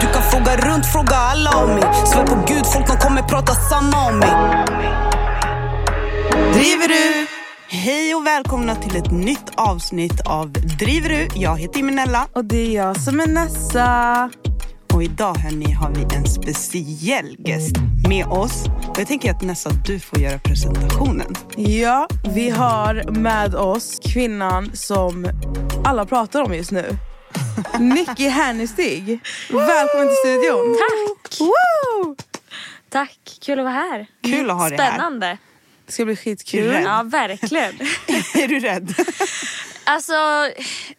Du kan fråga runt, fråga alla om mig Svär på gud, folk de kommer prata samma om mig Driver du? Hej och välkomna till ett nytt avsnitt av Driver du? Jag heter Imenella Och det är jag som är Nessa. och idag hörni har vi en speciell gäst med oss. Och jag tänker att Nessa, du får göra presentationen. Ja, vi har med oss kvinnan som alla pratar om just nu. Nicky Hernestig. Välkommen till studion. Tack! Woo! Tack, kul att vara här. Kul att ha dig här. Spännande. Det ska bli Är skitkul. du rädd? Ja, verkligen. är du rädd? alltså,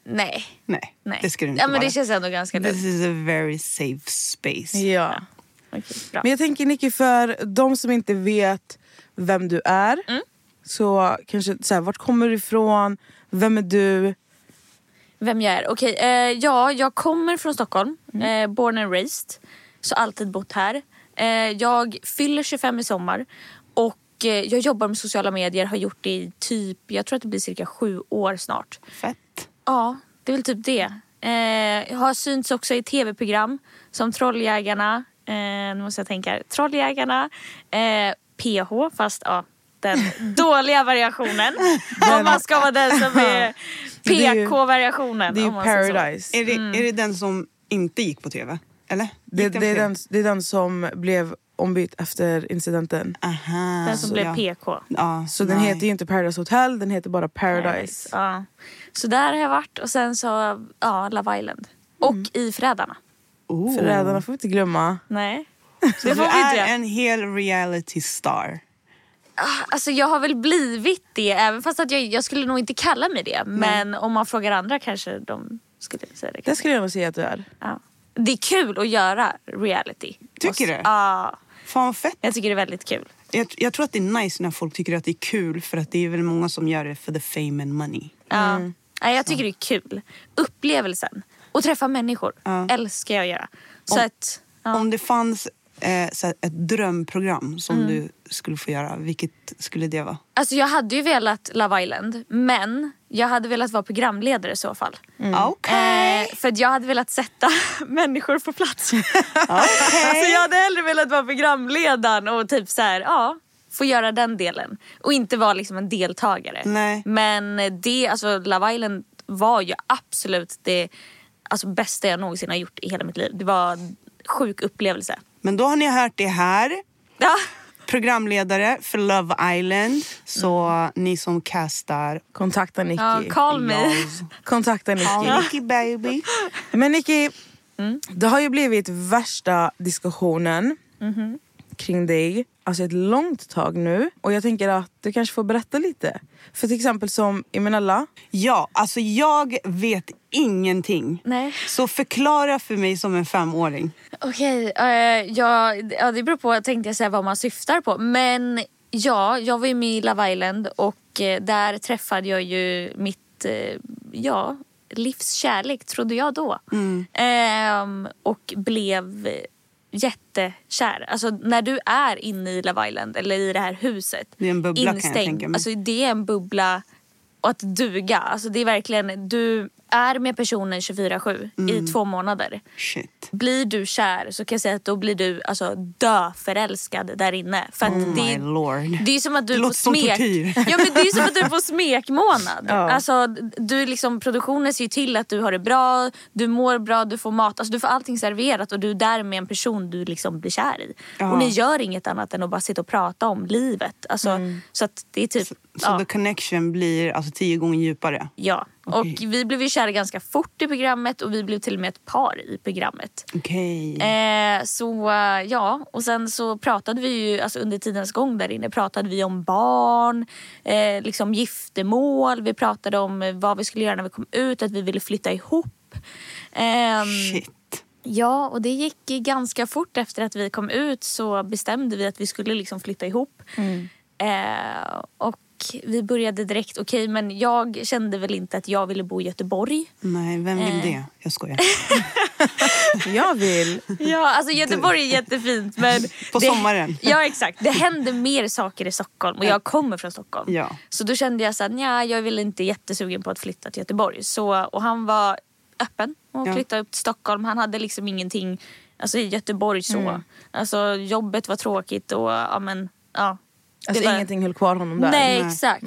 nej. Nej, nej. det ska du inte ja, men vara. Det känns ändå ganska lugnt. This is a very safe space. Ja. Okej, bra. Men jag tänker Nicky, för de som inte vet vem du är. Mm. Så kanske, så här, vart kommer du ifrån? Vem är du? Vem jag är? Okej, eh, ja, jag kommer från Stockholm. Mm. Eh, born and raised. Så alltid bott här. Eh, jag fyller 25 i sommar. Och eh, jag jobbar med sociala medier. Har gjort det i typ, jag tror att det blir cirka sju år snart. Fett. Ja, det är väl typ det. Eh, jag har synts också i tv-program som Trolljägarna. Eh, nu måste jag tänka. här. Trolljägarna. PH, fast ja, den dåliga variationen. Om man ska vara den som är är PK-variationen. Det är ju. Paradise. Är det, Mm. är det den som inte gick på tv? Eller? Det, den det, är den, det är den som blev ombytt efter incidenten. Aha, Den som så blev ja. PK. Ja, Så den nej. heter ju inte Paradise Hotel, den heter bara Paradise. Ja. Så där har jag varit och sen så ja, Love Island. Och Mm. i Förrädarna. Oh. Förrädarna får vi inte glömma. Nej. Det du får vi inte är göra. en hel reality star. Alltså jag har väl blivit det, även fast att jag, jag skulle nog inte kalla mig det. Men om man frågar andra kanske de skulle säga det. Det skulle jag nog säga att du är. Ja. Det är kul att göra reality. Tycker du? Ja, Fan vad fett. jag tycker det är väldigt kul. Jag, jag tror att det är nice när folk tycker att det är kul för att det är väl många som gör det för the fame and money. Ja. Ja, jag tycker det är kul. Upplevelsen. Och träffa människor. Ja. Älskar jag att göra. Så Om- att, ja. Om det fanns eh, ett drömprogram som Mm. du skulle få göra, vilket skulle det vara? Alltså jag hade ju velat Love Island. Men jag hade velat vara programledare i så fall. Okej. Eh, för att jag hade velat sätta människor på plats. alltså jag hade hellre velat vara programledaren och typ så här, ja, få göra den delen. Och inte vara liksom en deltagare. Nej. Men det, alltså Love Island var ju absolut det alltså, bästa jag någonsin har gjort i hela mitt liv. Det var en sjuk upplevelse. Men då har ni hört det här. Ja. Programledare för Love Island. Så ni som castar, Kontakta Nicky. Ja, call me. Kontakta call Nicky. Nicky baby. Men Nicky, Mm. det har ju blivit värsta diskussionen Mhm. kring dig alltså ett långt tag nu. Och jag tänker att du kanske får berätta lite. För till exempel som Imenella. Ja, alltså jag vet ingenting. Nej. Så förklara för mig som en femåring. Okej, eh, ja, ja, det beror på tänkte jag säga vad man syftar på. Men ja, jag var ju med i Love Island och eh, där träffade jag ju mitt, eh, ja, livskärlek, trodde jag då. Mm. Ehm, och blev jättekär. Alltså när du är inne i Love Island eller i det här huset. Det är en bubbla, kan jag tänka mig. Alltså det är en bubbla och att duga. Alltså det är verkligen, du är med personen 24-7 Mm. i två månader. Shit. Blir du kär så kan jag säga att då blir du alltså, dö förälskad där inne. För Oh det, my lord. det är som att du Det får smek. Ja, men det är som att du får smekmånad. Ja. Alltså, du liksom, produktionen ser till att du har det bra, du mår bra, du får mat. Alltså, du får allting serverat och du är där med en person du liksom blir kär i. Ja. Och ni gör inget annat än att bara sitta och prata om livet. Alltså, Så att det är typ... Så ja. the connection blir alltså tio gånger djupare? Ja, Okej. och vi blev ju kära ganska fort i programmet och vi blev till och med ett par i programmet. Okej. Eh, så eh, ja, och sen så pratade vi ju alltså under tidens gång där inne pratade vi om barn, eh, liksom giftermål, vi pratade om eh, vad vi skulle göra när vi kom ut, att vi ville flytta ihop. Ehm, Shit. Ja, och det gick ganska fort efter att vi kom ut så bestämde vi att vi skulle liksom flytta ihop. Eh, och vi började direkt, okej men jag kände väl inte att jag ville bo i Göteborg. Nej, vem vill Eh. det? Jag skojar. Jag vill. Ja, alltså Göteborg är jättefint men... På det, sommaren. Ja exakt, det händer mer saker i Stockholm och jag kommer från Stockholm. Ja. Så då kände jag nja jag vill inte jättesugen på att flytta till Göteborg. Så, och han var öppen och Ja. flytta upp till Stockholm. Han hade liksom ingenting alltså, i Göteborg så. Mm. Alltså jobbet var tråkigt och ja men ja. Alltså Det var- ingenting höll kvar honom där. Nej, Nej. exakt.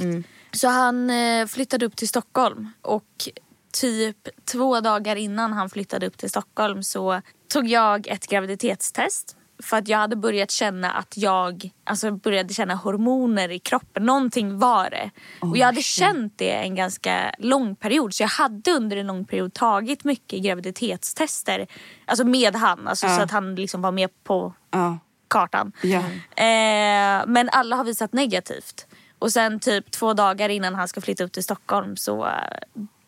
Så han eh, flyttade upp till Stockholm och typ två dagar innan han flyttade upp till Stockholm så tog jag ett graviditetstest. För att jag hade börjat känna att jag alltså började känna hormoner i kroppen. Någonting var det. och jag hade känt det en ganska lång period. Så jag hade under en lång period tagit mycket graviditetstester. Alltså med han. Alltså Ja. Så att han liksom var med på Ja. Kartan. Ja. Eh, men alla har visat negativt. Och sen typ två dagar innan han ska flytta upp till Stockholm så eh,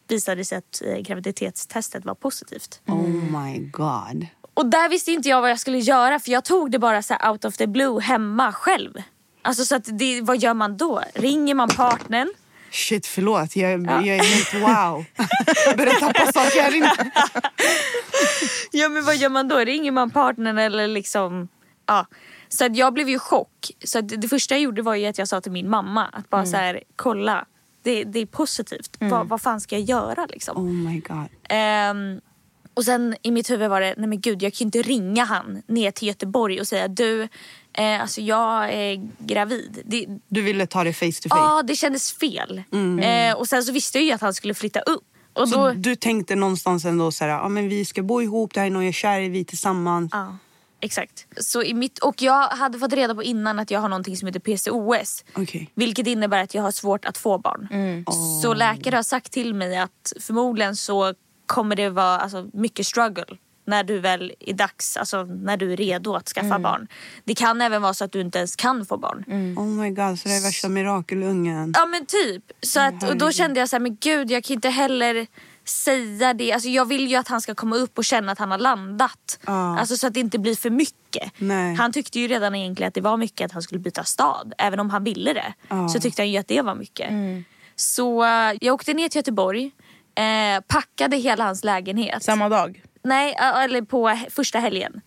visade det sig att eh, graviditetstestet var positivt. Oh my god. Och där visste inte jag vad jag skulle göra för jag tog det bara så out of the blue hemma själv. Alltså så att det, vad gör man då? Ringer man partnern? Shit, förlåt. Jag, jag är helt wow. Börjar tappa saker här inne. Ja men vad gör man då? Ringer man partnern eller liksom... Ja. Så att jag blev ju chock. Så att det första jag gjorde var ju att jag sa till min mamma att bara så här, kolla. Det, det är positivt. Vad, vad fan ska jag göra liksom? Oh my god. Ehm, och sen i mitt huvud var det, nej men gud jag kan ju inte ringa han ner till Göteborg och säga du, eh, alltså jag är gravid. Det, Du ville ta det face to face? ja, det kändes fel. Eh, och sen så visste jag ju att han skulle flytta upp. Och Så då, du tänkte någonstans ändå så här, ja men vi ska bo ihop, det här är någon jag är kär i, vi är tillsammans. Ja, exakt. Så i mitt, och jag hade fått reda på innan att jag har någonting som heter PCOS. Okej. Vilket innebär att jag har svårt att få barn. Så läkare har sagt till mig att förmodligen så kommer det vara alltså, mycket struggle när du väl är dags, alltså när du är redo att skaffa barn. Det kan även vara så att du inte ens kan få barn. Oh my god, så det är värsta mirakelungen. Ja men typ. Så att, och då kände jag så här, men gud jag kan inte heller säga det. Alltså, jag vill ju att han ska komma upp och känna att han har landat. Ja. Alltså, så att det inte blir för mycket. Nej. Han tyckte ju redan egentligen att det var mycket att han skulle byta stad. Även om han ville det. Ja. Så tyckte han ju att det var mycket. Så eh, jag åkte ner till Göteborg. Eh, packade hela hans lägenhet. Samma dag? Nej, eller på första helgen.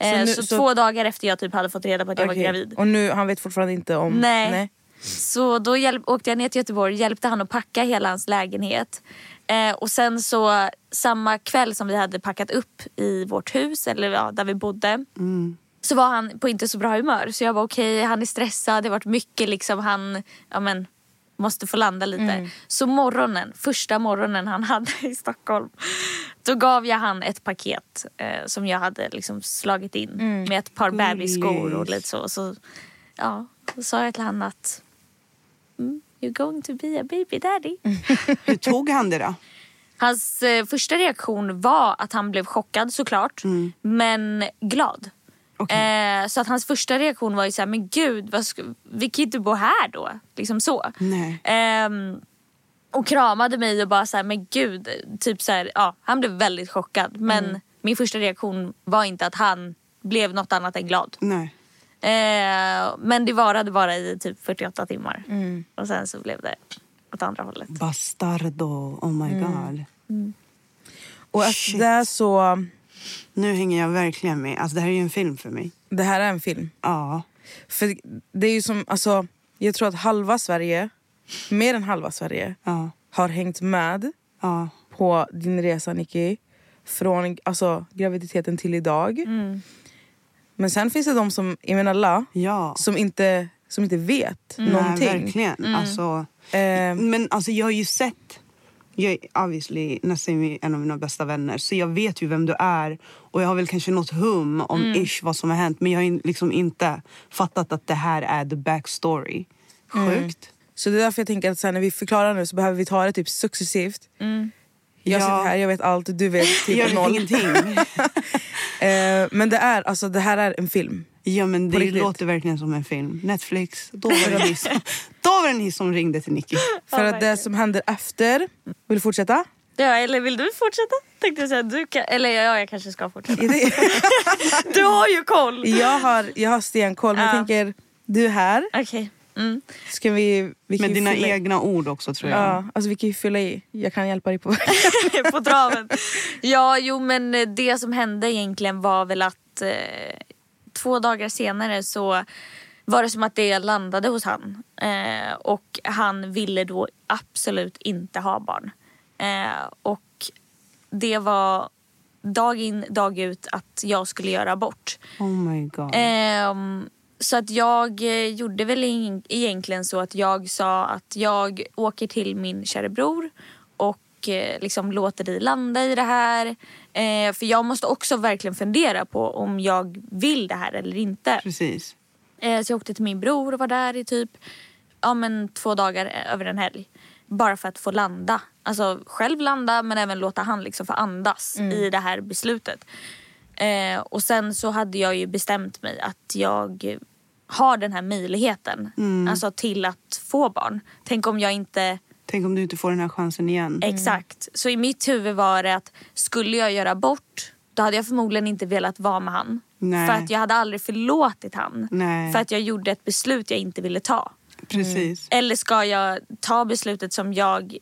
Eh, nu- så, så- två dagar efter jag typ hade fått reda på att jag var gravid. Och nu, han vet fortfarande inte om... Nej. Så då hjälp, åkte jag ner till Göteborg hjälpte han att packa hela hans lägenhet. Eh, och sen så samma kväll som vi hade packat upp i vårt hus, eller ja, där vi bodde. Så var han på inte så bra humör. Så jag var okej, han är stressad, det har varit mycket liksom. Han ja, men, måste få landa lite. Så morgonen, första morgonen han hade i Stockholm. Då gav jag han ett paket eh, som jag hade liksom slagit in. Med ett par bebisskor och lite så. så ja, då sa jag till han att mm, You're going to be a baby daddy. Hur tog han det då? Hans eh, första reaktion var att han blev chockad såklart. Men glad. Okej. Eh, så att hans första reaktion var ju såhär, men gud, vad ska, vi kan ju inte bo här då. Liksom så. Ehm, och kramade mig och bara såhär, men gud. Typ så här, ja, han blev väldigt chockad. Men min första reaktion var inte att han blev något annat än glad. Nej. Eh, men det varade bara i typ 48 timmar. Och sen så blev det åt andra hållet. Bastardo, oh my god. Och efter Shit. det så, Nu hänger jag verkligen med. Alltså det här är ju en film för mig. det här är en film. Ja. För det är ju som, alltså, jag tror att halva Sverige, mer än halva Sverige, Ja. har hängt med Ja. på din resa Nicky. Från alltså, graviditeten till idag. Men sen finns det de som, alla, Ja. som inte, som inte vet Nej, någonting. verkligen. Alltså, Eh, men alltså jag har ju sett... Jag är obviously Nassim en av mina bästa vänner så jag vet ju vem du är. Och jag har väl kanske något hum om ish vad som har hänt men jag har liksom inte fattat att det här är the backstory. Sjukt. så det är därför jag tänker att sen när vi förklarar nu så behöver vi ta det typ successivt. Jag Ja. sitter här, jag vet allt, du vet typ jag vet noll. ingenting. Eh, men det, är, alltså, det här är en film. Ja men det riktigt. låter verkligen som en film. Netflix, då var det en hiss, då var det hiss som ringde till Nicky. För att det som händer efter... Vill du fortsätta? Ja, eller vill du fortsätta? Tänkte jag säga. Du kan, eller ja, jag kanske ska fortsätta. Du har ju koll! jag, har, jag har stenkoll men jag Ja. tänker, du är här. Okej. Mm. Ska vi, vi Med dina egna ord också tror jag. Ja, alltså vi kan ju fylla i. Jag kan hjälpa dig på på traven. Ja, jo men eh, det som hände egentligen var väl att eh, två dagar senare så var det som att det landade hos han. Eh, och han ville då absolut inte ha barn. Eh, och det var dag in dag ut att jag skulle göra abort. Oh my god. Ehm, så att jag eh, gjorde väl egentligen så att jag sa att jag åker till min kära bror och eh, liksom låter dig landa i det här. Eh, för jag måste också verkligen fundera på om jag vill det här eller inte. Precis. Så jag åkte till min bror och var där i typ ja, men två dagar över en helg. Bara för att få landa. Alltså själv landa men även låta han liksom få andas i det här beslutet. Eh, och sen så hade jag ju bestämt mig att jag har den här möjligheten. Alltså till att få barn. Tänk om jag inte Tänk om du inte får den här chansen igen. Exakt. Så i mitt huvud var det att skulle jag göra bort då hade jag förmodligen inte velat vara med han. Nej. För att jag hade aldrig förlåtit han. Nej. För att jag gjorde ett beslut jag inte ville ta. Precis. Eller ska jag ta beslutet som jag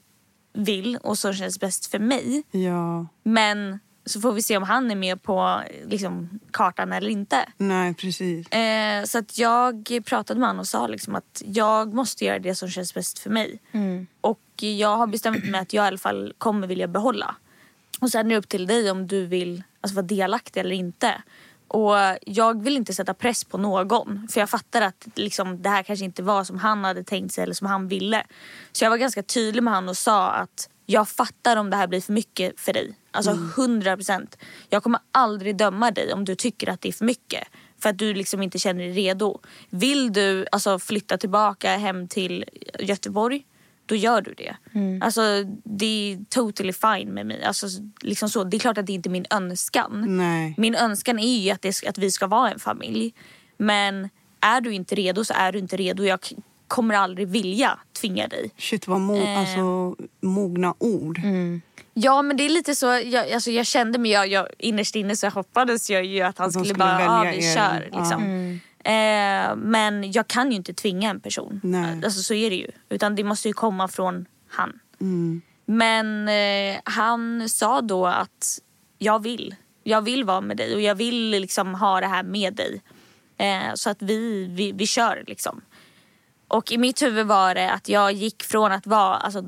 vill och som känns bäst för mig. Ja. Men så får vi se om han är med på liksom, kartan eller inte. Nej, precis. Eh, så att jag pratade med honom och sa liksom att jag måste göra det som känns bäst för mig. Och jag har bestämt mig att jag i alla fall kommer vilja behålla. Och sen är det upp till dig om du vill alltså, vara delaktig eller inte. Och jag vill inte sätta press på någon. För jag fattar att liksom, det här kanske inte var som han hade tänkt sig eller som han ville. Så jag var ganska tydlig med honom och sa att jag fattar om det här blir för mycket för dig. Alltså 100 procent. Jag kommer aldrig döma dig om du tycker att det är för mycket. För att du liksom inte känner dig redo. Vill du alltså, flytta tillbaka hem till Göteborg, då gör du det. Alltså, det är totally fine med mig. Alltså, liksom så. Det är klart att det inte är min önskan. Nej. Min önskan är ju att, det, att vi ska vara en familj. Men är du inte redo så är du inte redo. Jag kommer aldrig vilja tvinga dig. Shit vad mo- Eh. alltså, mogna ord. Ja men det är lite så, jag, alltså, jag kände mig, jag, jag, innerst inne så hoppades jag ju att han Att skulle, skulle bara, ja välja vi er. kör liksom. Eh, men jag kan ju inte tvinga en person. Nej. Alltså så är det ju. Utan det måste ju komma från han. Mm. Men eh, han sa då att jag vill. Jag vill vara med dig och jag vill liksom ha det här med dig. Eh, så att vi, vi, vi kör liksom. Och i mitt huvud var det att jag gick från att vara alltså,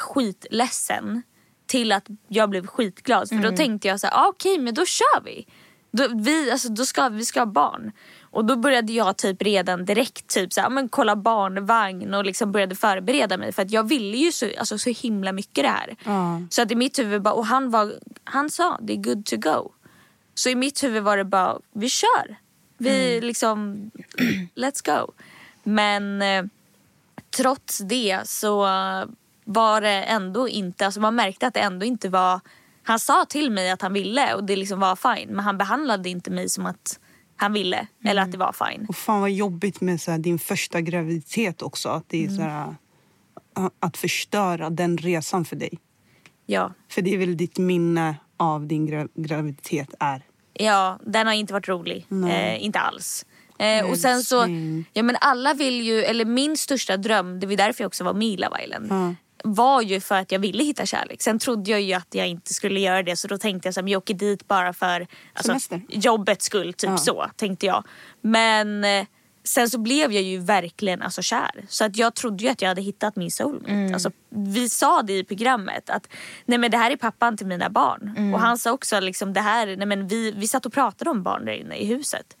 skitledsen till att jag blev skitglad. För då tänkte jag så här, ah, okej men då kör vi. Då, vi, alltså, då ska vi ska ha barn. Och då började jag typ redan direkt typ så här, men kolla barnvagn och liksom började förbereda mig. För att jag ville ju så, alltså, så himla mycket det här. Ja. Så att i mitt huvud bara, och han, var, han sa det är good to go. Så i mitt huvud var det bara, vi kör. Vi liksom, let's go. Men eh, trots det så var det ändå inte, alltså man märkte att det ändå inte var, han sa till mig att han ville och det liksom var fine. Men han behandlade inte mig som att han ville eller att det var fine. Och fan vad jobbigt med så här, din första graviditet också. Att det är så här, att förstöra den resan för dig. Ja. För det är väl ditt minne av din gra- graviditet är. Ja, den har inte varit rolig. Eh, inte alls. Eh, och sen så, Älskling. ja men alla vill ju, eller min största dröm, det var därför jag också var med i Love Island. var ju för att jag ville hitta kärlek. Sen trodde jag ju att jag inte skulle göra det så då tänkte jag att jag åker dit bara för alltså, jobbets skull. Typ Ja. så tänkte jag. Men eh, sen så blev jag ju verkligen alltså, kär. Så att jag trodde ju att jag hade hittat min soulmate. Alltså, vi sa det i programmet att nej, men det här är pappan till mina barn. Och han sa också liksom det här, nej, men vi, vi satt och pratade om barn där inne i huset.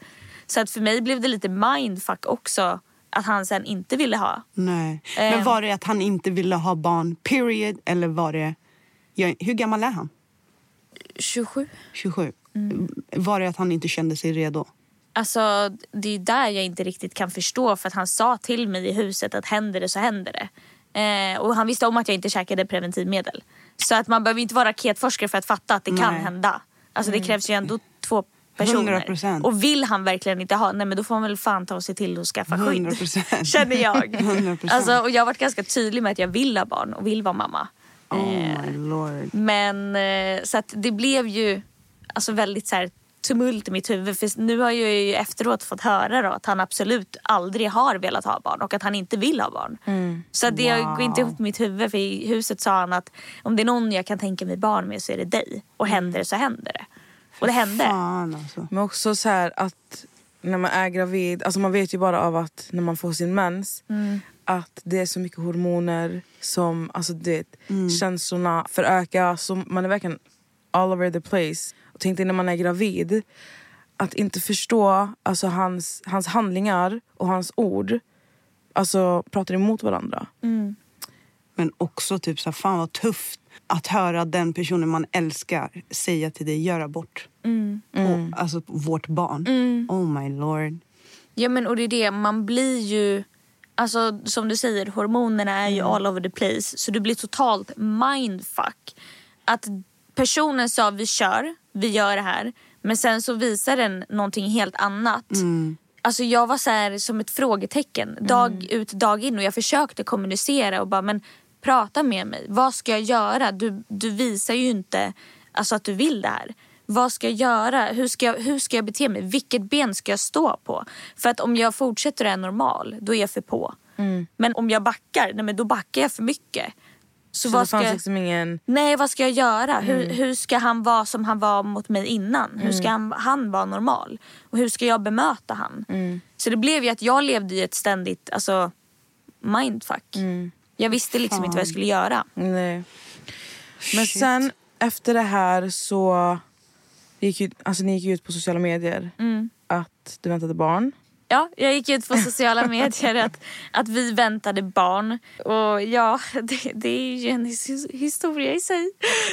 Så att för mig blev det lite mindfuck också att han sen inte ville ha. Nej. Men Ehm. var det att han inte ville ha barn, period? Eller var det... Hur gammal är han? 27. 27. Mm. Var det att han inte kände sig redo? Alltså det är där jag inte riktigt kan förstå för att han sa till mig i huset att händer det så händer det. Eh, och han visste om att jag inte käkade preventivmedel. Så att man behöver inte vara raketforskare för att fatta att det kan Nej. hända. Alltså det krävs ju ändå två personer. 100%. Och vill han verkligen inte ha, nej men då får han väl fan ta och se till att skaffa skydd. 100%. Känner jag. 100%. Alltså, och jag har varit ganska tydlig med att jag vill ha barn och vill vara mamma. Oh Eh, men eh, så att det blev ju alltså väldigt så här tumult i mitt huvud. För nu har jag ju efteråt fått höra då att han absolut aldrig har velat ha barn och att han inte vill ha barn. Så att det går inte ihop i mitt huvud. För i huset sa han att om det är någon jag kan tänka mig barn med så är det dig. Och händer det så händer det. Och det hände. Fan alltså. Men också så här att när man är gravid, alltså man vet ju bara av att när man får sin mens att det är så mycket hormoner som, alltså du vet, känslorna förökas. Så man är verkligen all over the place. Och tänk dig när man är gravid, att inte förstå alltså hans, hans handlingar och hans ord alltså pratar emot varandra. Men också typ så här, fan vad tufft att höra den personen man älskar säga till dig, gör abort. Och, alltså vårt barn. Oh my lord. Ja men och det är det, man blir ju Alltså som du säger, hormonerna är ju all over the place. Så du blir totalt mindfuck. Att personen sa vi kör, vi gör det här. Men sen så visar den någonting helt annat. Alltså jag var så här som ett frågetecken dag ut dag in och jag försökte kommunicera och bara men prata med mig. Vad ska jag göra? Du, du visar ju inte alltså, att du vill det här. Vad ska jag göra? Hur ska jag, hur ska jag bete mig? Vilket ben ska jag stå på? För att om jag fortsätter att är normal, då är jag för på. Men om jag backar, nej men då backar jag för mycket. Så, Så vad ska jag... liksom ingen... Nej, vad ska jag göra? Hur, hur ska han vara som han var mot mig innan? Hur ska han, han vara normal? Och hur ska jag bemöta han? Så det blev ju att jag levde i ett ständigt alltså, mindfuck. Jag visste liksom inte vad jag skulle göra. Nej. Men sen efter det här så gick ju, alltså ni gick ju ut på sociala medier att du väntade barn. Ja, jag gick ut på sociala medier att, att vi väntade barn. Och ja, det, det är ju en his, historia i sig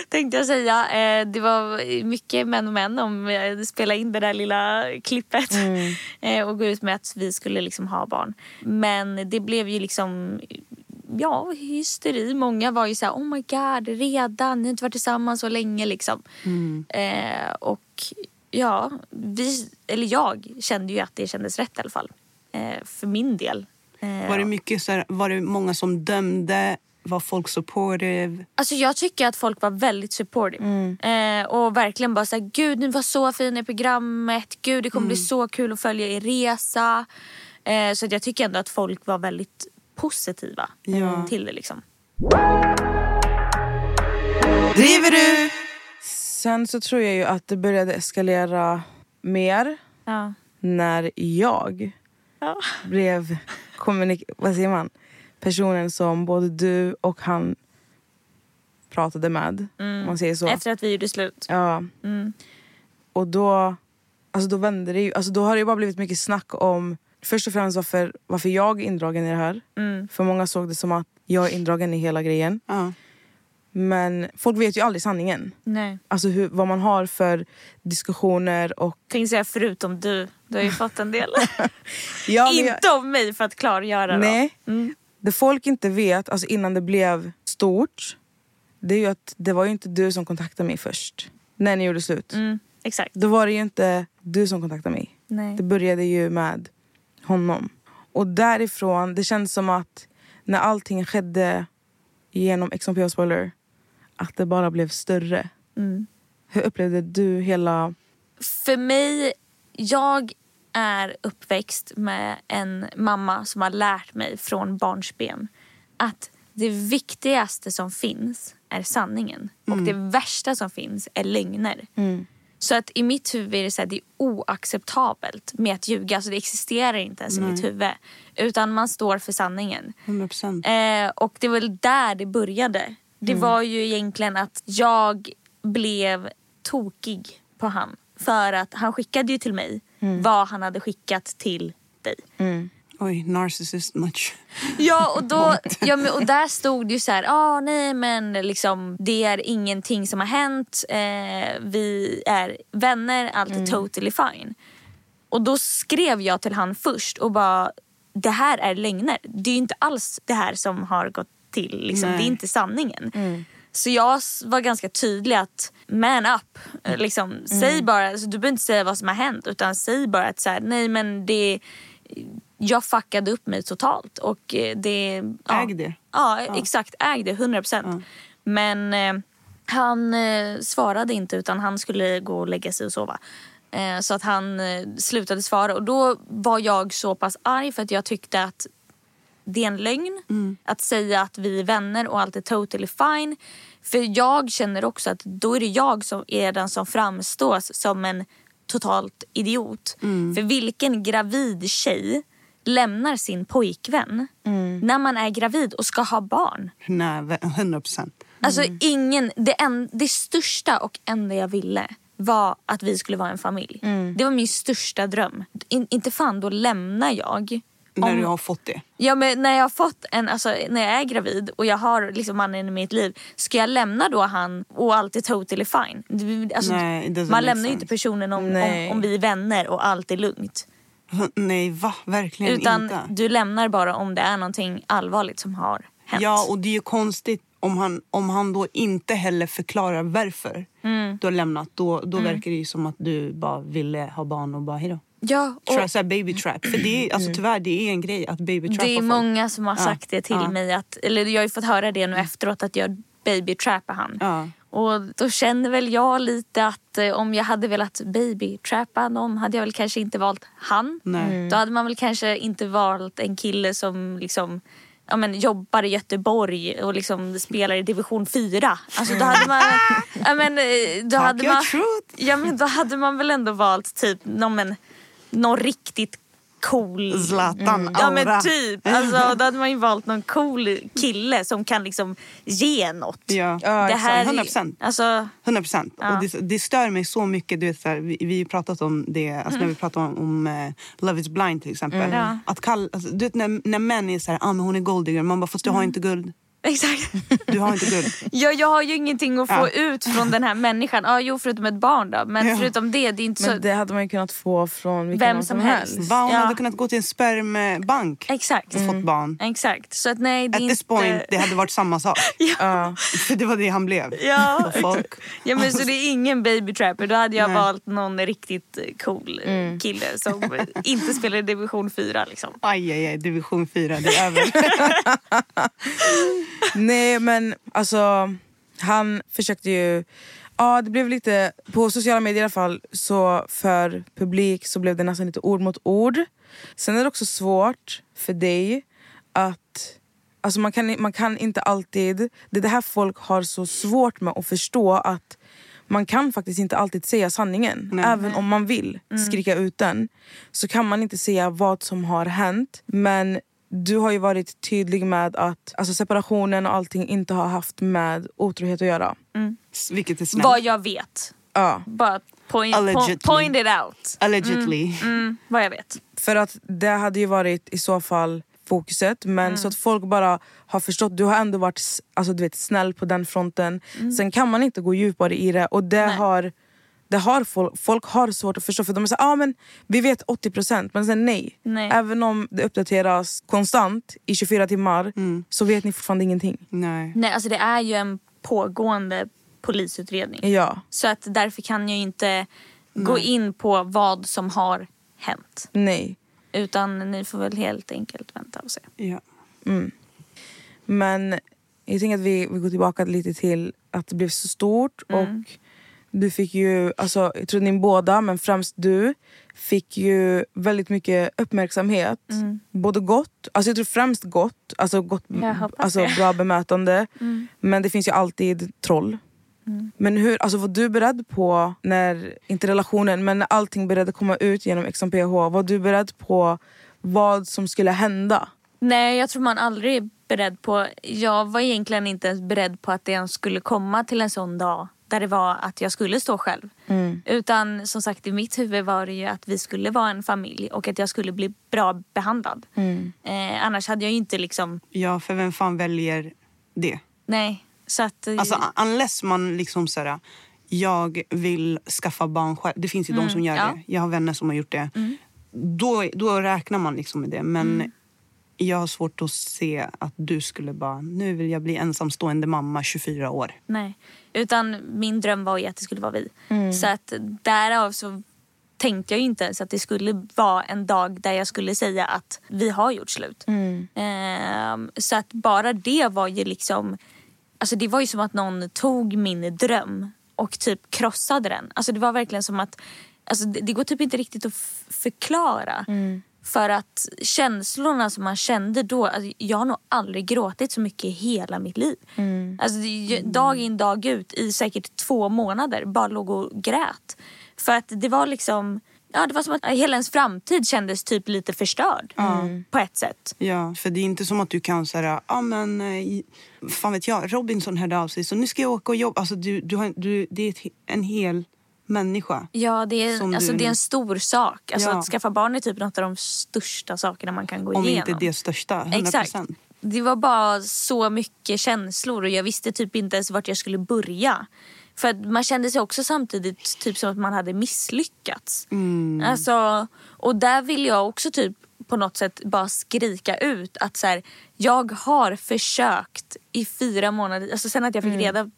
tänkte jag säga. Eh, det var mycket män och män om jag spelade in det där lilla klippet. Eh, och gå ut med att vi skulle liksom ha barn. Men det blev ju liksom ja, hysteri. Många var ju så här, oh my god, redan, ni har inte varit tillsammans så länge liksom. Eh, och ja, vi, eller jag kände ju att det kändes rätt i alla fall. Eh, för min del. Eh, Var det, mycket så här, var det många som dömde? Var folk supportive? Alltså jag tycker att folk var väldigt supportive. Eh, och verkligen bara såhär, gud ni var så fina i programmet. Gud det kommer bli så kul att följa er resa. Eh, så att jag tycker ändå att folk var väldigt positiva Ja. till det liksom. Driver du? Sen så tror jag ju att det började eskalera mer Ja. när jag Ja. blev kommunik- vad säger man? personen som både du och han pratade med. Om man säger så. Efter att vi gjorde slut. Ja. Och då, alltså då vände det ju. Alltså då har det ju bara blivit mycket snack om först och främst varför, varför jag är indragen i det här. För många såg det som att jag är indragen i hela grejen. Ja. Men folk vet ju aldrig sanningen. Nej. Alltså hur, vad man har för diskussioner och... Tänkte säga förutom du. Du har ju fått en del. Ja, men jag- Inte av mig för att klargöra. Nej. Mm. Det folk inte vet, alltså innan det blev stort, det är ju att det var ju inte du som kontaktade mig först. När ni gjorde slut. Mm, exakt. Då var det ju inte du som kontaktade mig. Nej. Det började ju med honom. Och därifrån, det känns som att när allting skedde genom XMP spoiler, att det bara blev större. Mm. Hur upplevde du hela... För mig, jag är uppväxt med en mamma som har lärt mig från barnsben att det viktigaste som finns är sanningen. Och det värsta som finns är lögner. Så att i mitt huvud är det, så här, det är oacceptabelt med att ljuga. Alltså det existerar inte ens i mitt huvud. Utan man står för sanningen. 100 procent. Eh, och det var väl där det började. Det var ju egentligen att jag blev tokig på han. För att han skickade ju till mig vad han hade skickat till dig. Oj, narcissist much. Ja och, då, ja, men, och där stod det ju så här, ah, nej men liksom, det är ingenting som har hänt, eh, vi är vänner, allt är totally fine. Och då skrev jag till han först och bara, det här är lögner. Det är ju inte alls det här som har gått till, liksom. det är inte sanningen. Så jag var ganska tydlig att man up. Eh, Liksom, Säg bara, alltså, du behöver inte säga vad som har hänt utan säg bara att så här, nej men det jag fuckade upp mig totalt. Och eh, det, ja. Äg det. Ja, exakt. Äg det, 100 procent. Men eh, han eh, svarade inte utan han skulle gå och lägga sig och sova. Eh, så att han eh, slutade svara och då var jag så pass arg för att jag tyckte att det är en lögn. Att säga att vi är vänner och allt är totally fine. För jag känner också att då är det jag som är den som framstås som en totalt idiot. För vilken gravid tjej lämnar sin pojkvän när man är gravid och ska ha barn? Nej, 100 procent. Alltså ingen, det, en, det största och enda jag ville var att vi skulle vara en familj. Det var min största dröm. In, inte fan, då lämnar jag. När Om- du har fått det. Ja men när jag har fått en, alltså när jag är gravid och jag har liksom mannen i mitt liv. Ska jag lämna då han och allt är totally fine? Alltså, Nej, man lämnar ju inte personen om, om, om vi är vänner och allt är lugnt. Nej, va? Verkligen Utan inte. du lämnar bara om det är någonting allvarligt som har hänt. Ja, och det är ju konstigt om han, om han då inte heller förklarar varför Mm. du har lämnat. Då, då verkar det ju som att du bara ville ha barn och bara hejdå. ja och Tra- så baby trap. För det är, alltså, tyvärr, det är en grej att baby trappa det är många som har Ja, sagt det till ja. mig. Att, eller jag har ju fått höra det nu efteråt att jag babytrappar han. Ja. Och då känner väl jag lite att eh, om jag hade velat babytrappa någon hade jag väl kanske inte valt han. Nej. Då hade man väl kanske inte valt en kille som liksom ja, men, jobbar i Göteborg och liksom spelar i division 4. Alltså då hade man... ja, men, eh, då Talk hade man truth. ja, men då hade man väl ändå valt typ någon, men, någon riktigt cool... Zlatan Ja aura. men typ. Alltså, då hade man ju valt någon cool kille som kan liksom ge något. Ja, Ja, det här, exakt. 100%. Alltså, 100 procent. Ja. Och det, det stör mig så mycket. Du vet, så här, vi, vi har pratat om det alltså, när vi pratar om, om eh, Love is blind till exempel. Mm. Ja. Att kall, alltså, du vet, när, när män är så här, ah, men hon är golddigger. Man bara, fast du Mm. har inte guld. Exakt. Du har inte guld. Ja, jag har ju ingenting att få Ja. ut från den här människan. Ja, jo, förutom ett barn då. Men Ja. förutom det, det är inte Men så... det hade man ju kunnat få från vilken Vem som helst. Va, hon Ja. hade kunnat gå till en spermbank Exakt. och fått barn. Exakt. Så att nej, det At är this inte... point, det hade varit samma sak. Ja. För det var det han blev. Ja, folk. ja men så det är ingen baby trapper. Då hade jag Nej. valt någon riktigt eh, cool eh, kille som inte spelar i division 4 liksom. Aj, aj, aj, division 4, det är över. Nej men alltså han försökte ju Ja det blev lite, på sociala medier i alla fall så för publik så blev det nästan lite ord mot ord. Sen är det också svårt för dig att Alltså man kan, man kan inte alltid, det är det här folk har så svårt med att förstå att man kan faktiskt inte alltid säga sanningen. Nej. Även om man vill skrika ut den så kan man inte säga vad som har hänt. Men du har ju varit tydlig med att alltså separationen och allting inte har haft med otrohet att göra. Vilket är snällt. Vad jag vet. Ja, Bara point, Allegedly. po- point it out. Allegedly. Mm, vad jag vet. för att det hade ju varit i så fall fokuset. Men Mm. så att folk bara har förstått. Du har ändå varit alltså, du vet, snäll på den fronten. Mm. Sen kan man inte gå djupare i det. Och det har, det har folk, folk har svårt att förstå. För de säger ah, men vi vet 80% men sen nej. Nej. Även om det uppdateras konstant i 24 timmar så vet ni fortfarande ingenting. Nej. Nej, alltså det är ju en pågående polisutredning. Ja, Så att därför kan jag inte gå in på vad som har hänt. nej. Utan ni får väl helt enkelt vänta och se. Ja. Men jag tänker att vi, vi går tillbaka lite till att det blev så stort Mm. och Du fick ju, alltså, jag tror ni båda, men främst du fick ju väldigt mycket uppmärksamhet. Mm. Både gott, alltså jag tror främst gott, alltså, gott alltså. Mm. bra bemötande. Men det finns ju alltid troll. Men hur, alltså, var du beredd på, när, inte relationen, men när allting började komma ut genom XMPH, var du beredd på vad som skulle hända? Nej, jag tror man aldrig är beredd på... Jag var egentligen inte ens beredd på att det ens skulle komma till en sån dag där det var att jag skulle stå själv. Utan som sagt i mitt huvud var det ju att vi skulle vara en familj och att jag skulle bli bra behandlad. Eh, annars hade jag ju inte liksom... Ja, för vem fan väljer det? Nej. Så att... Alltså unless man liksom såhär, jag vill skaffa barn själv. Det finns ju de som gör ja. det. Jag har vänner som har gjort det. Då, då räknar man liksom med det. Men jag har svårt att se att du skulle bara, nu vill jag bli ensamstående mamma 24 år. Nej. Utan min dröm var ju att det skulle vara vi. Så att därav så tänkte jag ju inte ens att det skulle vara en dag där jag skulle säga att vi har gjort slut. Ehm, så att bara det var ju liksom... Alltså det var ju som att någon tog min dröm och typ krossade den. Alltså det var verkligen som att... Alltså det, det går typ inte riktigt att förklara. För att känslorna som man kände då, alltså jag har nog aldrig gråtit så mycket i hela mitt liv. Alltså är ju dag in dag ut i säkert två månader bara låg och grät. För att det var liksom, ja det var som att hela ens framtid kändes typ lite förstörd. På ett sätt. Ja, för det är inte som att du kan säga, ja men, eh, fan vet jag, Robinson hörde av sig så nu ska jag åka och jobba. Alltså du, du har, du, det är en hel människa. Ja, det är, alltså, du- det är en stor sak. Alltså, Ja. Att skaffa barn är typ något av de största sakerna man kan gå Om igenom. inte det största, 100 Exakt. Det var bara så mycket känslor och jag visste typ inte ens vart jag skulle börja. För man kände sig också samtidigt typ som att man hade misslyckats. Alltså, och där vill jag också typ på något sätt bara skrika ut att så här, jag har försökt i fyra månader, alltså sen att jag fick reda t-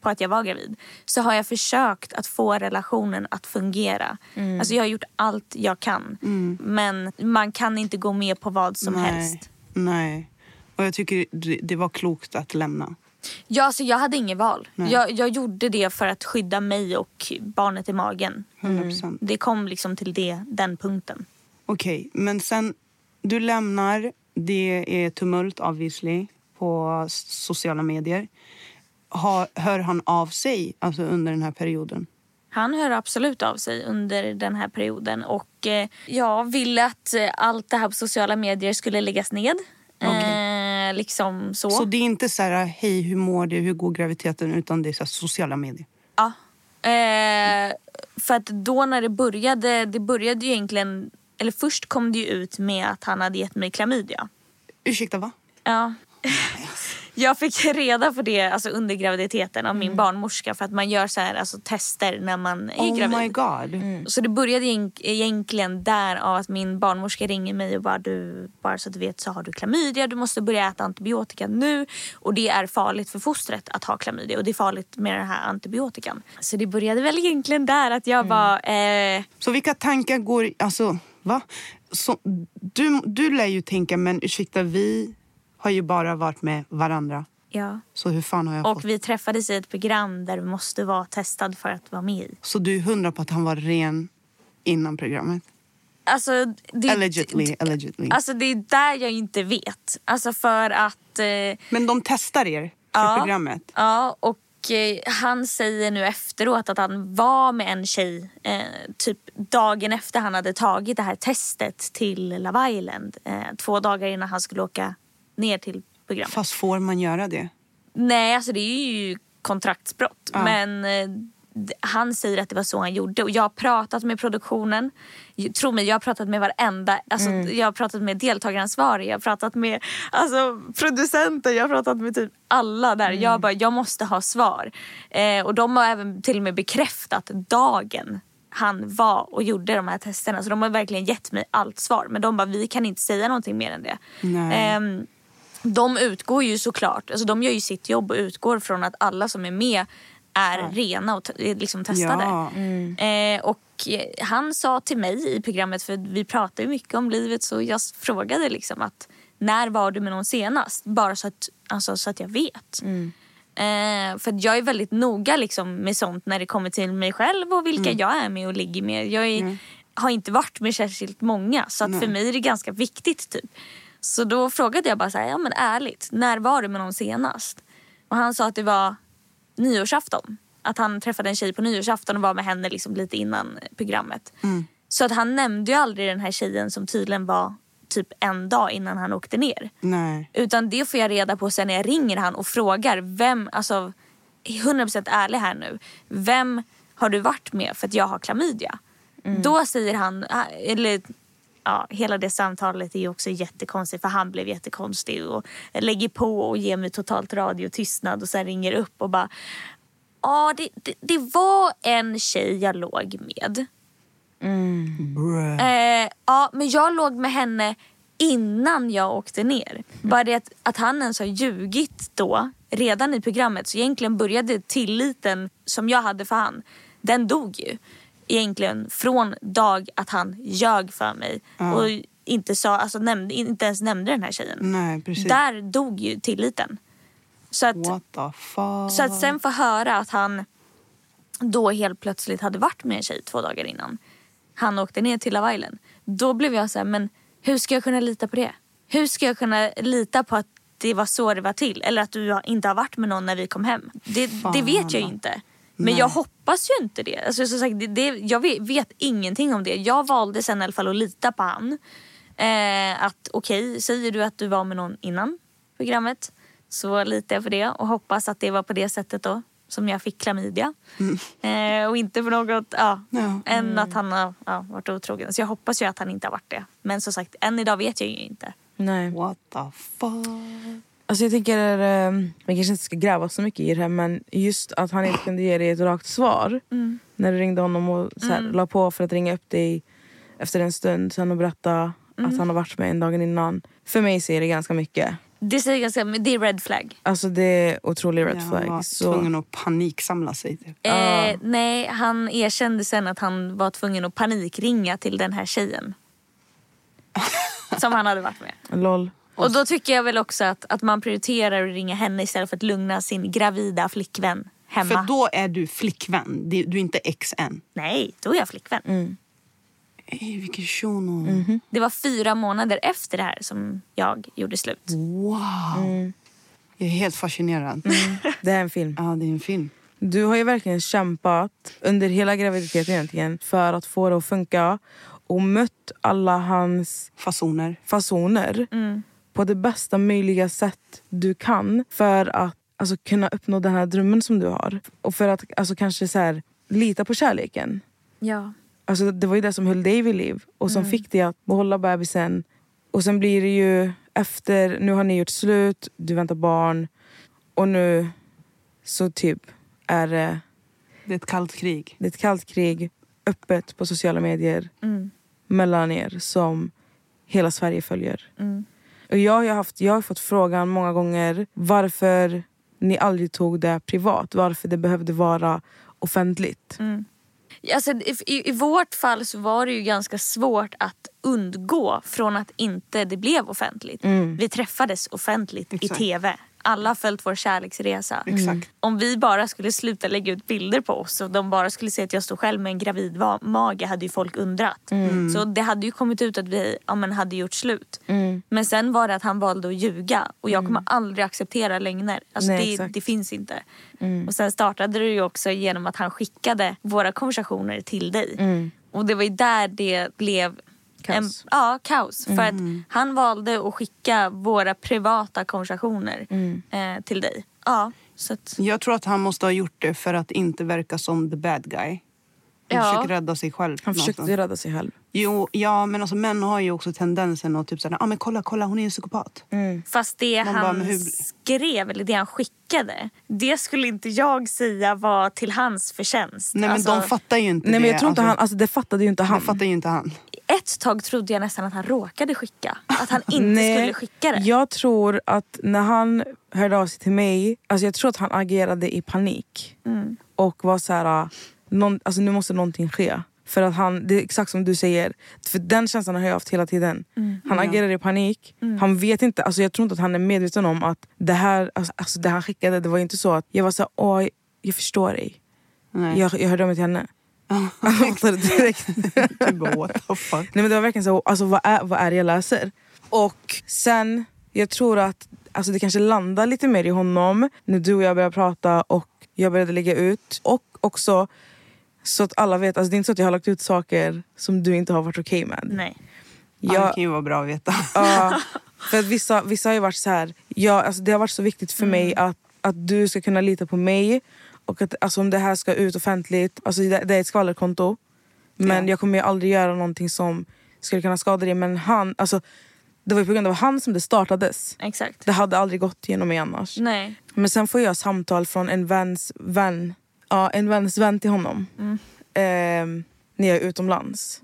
på att jag var gravid så har jag försökt att få relationen att fungera. Alltså jag har gjort allt jag kan. Men man kan inte gå med på vad som helst. Nej. Och jag tycker det, var klokt att lämna. Ja, alltså jag hade inget val. Jag, jag gjorde det för att skydda mig och barnet i magen. 100%. Det kom liksom till det, den punkten. Okej, men sen du lämnar. Det är tumult obviously på sociala medier. Har, hör han av sig alltså, under den här perioden? Han hör absolut av sig under den här perioden och eh, jag ville att eh, allt det här på sociala medier skulle läggas ned. Eh, liksom så. Så det är inte så här, hej hur mår du, hur går graviditeten, utan det är så här, sociala medier. Ja. Eh, för att då när det började, det började ju egentligen, eller först kom det ju ut med att han hade gett mig klamydia. Ursäkta, va? Ja. Jag fick reda på det alltså, under graviditeten av min barnmorska för att man gör så här, alltså, tester när man är Oh gravid. my god. Så det började egent- egentligen där av att min barnmorska ringer mig och bara du, bara så att du vet så har du klamydia, du måste börja äta antibiotika nu och det är farligt för fostret att ha klamydia och det är farligt med den här antibiotikan. Så det började väl egentligen där att jag bara, eh, Så vilka tankar går... Alltså, va? Så, du, du lär ju tänka, men ursäkta, vi har ju bara varit med varandra. ja. Så hur fan har jag fått... Och vi träffades i ett program där du måste vara testad för att vara med i. Så du är hundra på att han var ren innan programmet? Alltså, det, Allegedly, allegedly. Alltså det är där jag inte vet. Alltså för att... Eh, Men de testar er för Ja. programmet? Ja, och eh, han säger nu efteråt att han var med en tjej eh, typ dagen efter han hade tagit det här testet till Love Island. Eh, två dagar innan han skulle åka ner till programmet. Fast får man göra det? Nej, alltså det är ju kontraktsbrott. Men eh, han säger att det var så han gjorde. Och jag har pratat med produktionen. Tro mig, jag har pratat med varenda. Alltså, Jag har pratat med deltagaransvarig, jag har pratat med alltså, producenter, jag har pratat med typ alla där. Jag bara, jag måste ha svar. Eh, och de har även till och med bekräftat dagen han var och gjorde de här testerna. Så de har verkligen gett mig allt svar. Men de bara, vi kan inte säga någonting mer än det. Nej. Ehm, de utgår ju såklart, alltså de gör ju sitt jobb och utgår från att alla som är med är rena och liksom testade. Ja. Eh, och eh, han sa till mig i programmet, för vi pratar ju mycket om livet, så jag frågade liksom att när var du med någon senast? Bara så att, alltså, så att jag vet. Eh, för jag är väldigt noga liksom, med sånt när det kommer till mig själv och vilka jag är med och ligger med. Jag är, har inte varit med särskilt många så att för mig är det ganska viktigt. typ. Så då frågade jag bara så här, ja men ärligt, när var du med någon senast? Och han sa att det var nyårsafton. Att han träffade en tjej på nyårsafton och var med henne liksom lite innan programmet. Så att han nämnde ju aldrig den här tjejen som tydligen var typ en dag innan han åkte ner. Nej. Utan det får jag reda på sen när jag ringer han och frågar vem, alltså 100% ärlig här nu. Vem har du varit med för att jag har klamydia? Då säger han, eller ja, hela det samtalet är också jättekonstigt för han blev jättekonstig och lägger på och ger mig totalt radiotystnad och sen ringer upp och bara Ja, det, det, det var en tjej jag låg med. Bruh. Eh, ja, men jag låg med henne innan jag åkte ner. Bara det att, att han ens har ljugit då, redan i programmet. Så egentligen började tilliten som jag hade för han, den dog ju. Egentligen från dag att han ljög för mig. Och inte, sa, alltså, nämnde, inte ens nämnde den här tjejen. Nej, precis. Där dog ju tilliten. Så att, What the fuck? så att sen få höra att han då helt plötsligt hade varit med en tjej två dagar innan. Han åkte ner till Love Island. Då blev jag så här, men hur ska jag kunna lita på det? Hur ska jag kunna lita på att det var så det var till? Eller att du inte har varit med någon när vi kom hem? Det, det vet jag ju inte. Men jag hoppas ju inte det. Alltså, som sagt, det, det jag vet, vet ingenting om det. Jag valde sen i alla fall att lita på han. Eh, att okej, säger du att du var med någon innan programmet så litar jag på det och hoppas att det var på det sättet då som jag fick klamydia. Eh, och inte för något ja, Ja. än att han har ja, varit otrogen. Så jag hoppas ju att han inte har varit det. Men som sagt, än idag vet jag ju inte. Nej. What the fuck? Alltså jag tänker, eh, vi kanske inte ska gräva så mycket i det här men just att han inte kunde ge dig ett rakt svar när du ringde honom och så här, la på för att ringa upp dig efter en stund sen och berätta att han har varit med en dagen innan. För mig säger det ganska mycket. Det säger ganska det är red flag. Alltså det är otrolig red Ja, han flag. var Så, tvungen att paniksamla sig. Typ. Eh, nej, han erkände sen att han var tvungen att panikringa till den här tjejen. som han hade varit med. lol. Och då tycker jag väl också att, att man prioriterar att ringa henne istället för att lugna sin gravida flickvän hemma. För då är du flickvän. Du är inte ex än. Nej, då är jag flickvän. Mm. Ey, vilken shuno. Mhm. Det var fyra månader efter det här som jag gjorde slut. Wow. Jag är helt fascinerad. Det är en film. Ja, det är en film. Du har ju verkligen kämpat under hela graviditeten egentligen för att få det att funka och mött alla hans Fasoner. fasoner på det bästa möjliga sätt du kan för att alltså, kunna uppnå den här drömmen som du har. Och för att alltså, kanske så här, lita på kärleken. Ja. Alltså, det var ju det som höll dig vid liv och som fick dig att behålla bebisen. Och sen blir det ju efter, nu har ni gjort slut, du väntar barn och nu så typ är det, Det är ett kallt krig. det är ett kallt krig öppet på sociala medier mellan er som hela Sverige följer. Och jag, har haft, jag har fått frågan många gånger varför ni aldrig tog det privat. Varför det behövde vara offentligt. Alltså, i, i, vårt fall så var det ju ganska svårt att undgå från att inte det blev offentligt. Vi träffades offentligt Exakt. i tv. Alla har följt vår kärleksresa. Exakt. Om vi bara skulle sluta lägga ut bilder på oss och de bara skulle se att jag stod själv med en gravid mage hade ju folk undrat. Så det hade ju kommit ut att vi ja, men hade gjort slut. Men sen var det att han valde att ljuga och jag kommer aldrig acceptera lögner. Alltså Nej, det, det finns inte. Och sen startade det ju också genom att han skickade våra konversationer till dig. Och det var ju där det blev Kaos. En, ja, kaos. För att han valde att skicka våra privata konversationer eh, till dig. Ja, så att, Jag tror att han måste ha gjort det för att inte verka som the bad guy. Han Ja. försöker rädda sig själv. Han försökte rädda sig själv. Jo, ja, men alltså, män har ju också tendensen att typ såhär, ah, men kolla, kolla, hon är en psykopat. fast det Man han bara, men hur- skrev, eller det han skickade, det skulle inte jag säga var till hans förtjänst. Nej men Alltså, de fattar ju inte Nej men det. jag tror inte alltså, han, alltså det fattade ju inte han. Det fattar ju inte han. Ett tag trodde jag nästan att han råkade skicka. Att han inte Nej, skulle skicka det. Jag tror att när han hörde av sig till mig, alltså jag tror att han agerade i panik. Mm. Och var så här, någon, alltså nu måste någonting ske. För att han, det är exakt som du säger, för den känslan har jag haft hela tiden. Mm. Han agerar i panik, han vet inte, alltså jag tror inte att han är medveten om att det här, alltså, alltså det han skickade, det var inte så att jag var så här, åh jag förstår dig. Nej. Jag, jag hörde mig till henne. Fattade direkt. Du bara what the fuck. Nej men det var verkligen så, alltså vad är, vad är det jag läser? Och sen, jag tror att alltså det kanske landar lite mer i honom när du och jag började prata och jag började lägga ut. Och också så att alla vet, alltså det är inte så att jag har lagt ut saker som du inte har varit okej med. Nej. Ja, det Jag, kan ju vara bra att veta. ja, för att vissa, vissa har ju varit så här, ja, alltså det har varit så viktigt för mig att, att du ska kunna lita på mig. Och att alltså, om det här ska ut offentligt, alltså det, det är ett skvallerkonto. Men Ja. jag kommer ju aldrig göra någonting som skulle kunna skada dig. Men han, alltså, det var ju på grund av han som det startades. Exakt. Det hade aldrig gått genom mig annars. Nej. Men sen får jag samtal från en väns vän, ja, en väns vän till honom. Ehm, när jag är utomlands.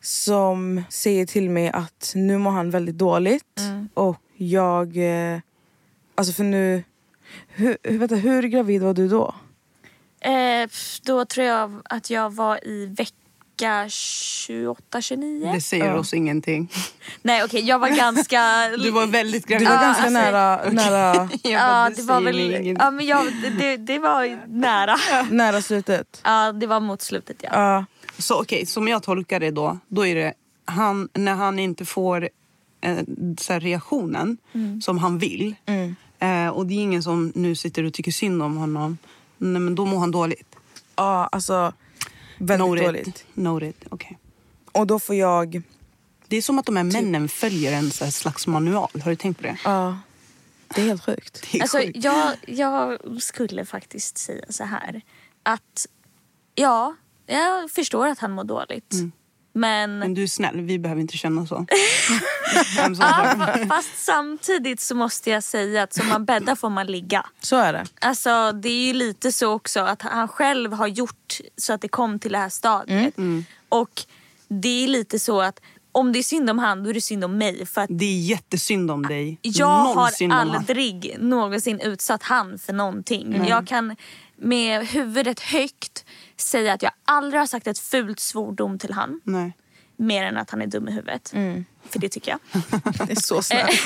Som säger till mig att nu mår han väldigt dåligt. Och jag... Eh, alltså för nu... Hur, hur- vänta, hur gravid var du då? Eh, då tror jag att jag var i vecka 28-29. Det säger oss ingenting. Nej okej, jag var ganska... Du var väldigt gravid. Du var Ja, ganska alltså- nära, nära, Jag bara, Ja, det det var väl... ingenting. Ja, men jag, det- det, var nära. nära slutet. Ja, det var mot slutet ja. Ja. Så okej, som jag tolkar det då, då är det han, när han inte får eh, så här reaktionen som han vill. Eh, och det är ingen som nu sitter och tycker synd om honom. Nej, men då mår han dåligt. ja, alltså väldigt Noted. dåligt. Noted. okej. Och då får jag... Det är som att de här männen följer en så här slags manual. Har du tänkt på det? Ja, det är helt sjukt. Det är Alltså, sjukt. jag, jag skulle faktiskt säga så här. Att ja, jag förstår att han mår dåligt. Men Men du är snäll, vi behöver inte känna så. Sorry. fast samtidigt så måste jag säga att som man bäddar får man ligga. Så är det. Alltså det är ju lite så också att han själv har gjort så att det kom till det här stadiet. Och det är lite så att om det är synd om han då är det synd om mig. För att Det är jättesynd om dig. jag Noll har aldrig någonsin utsatt han för någonting. Jag kan med huvudet högt säga att jag aldrig har sagt ett fult svordom till han. Nej. Mer än att han är dum i huvudet. För det tycker jag. Det är så snällt.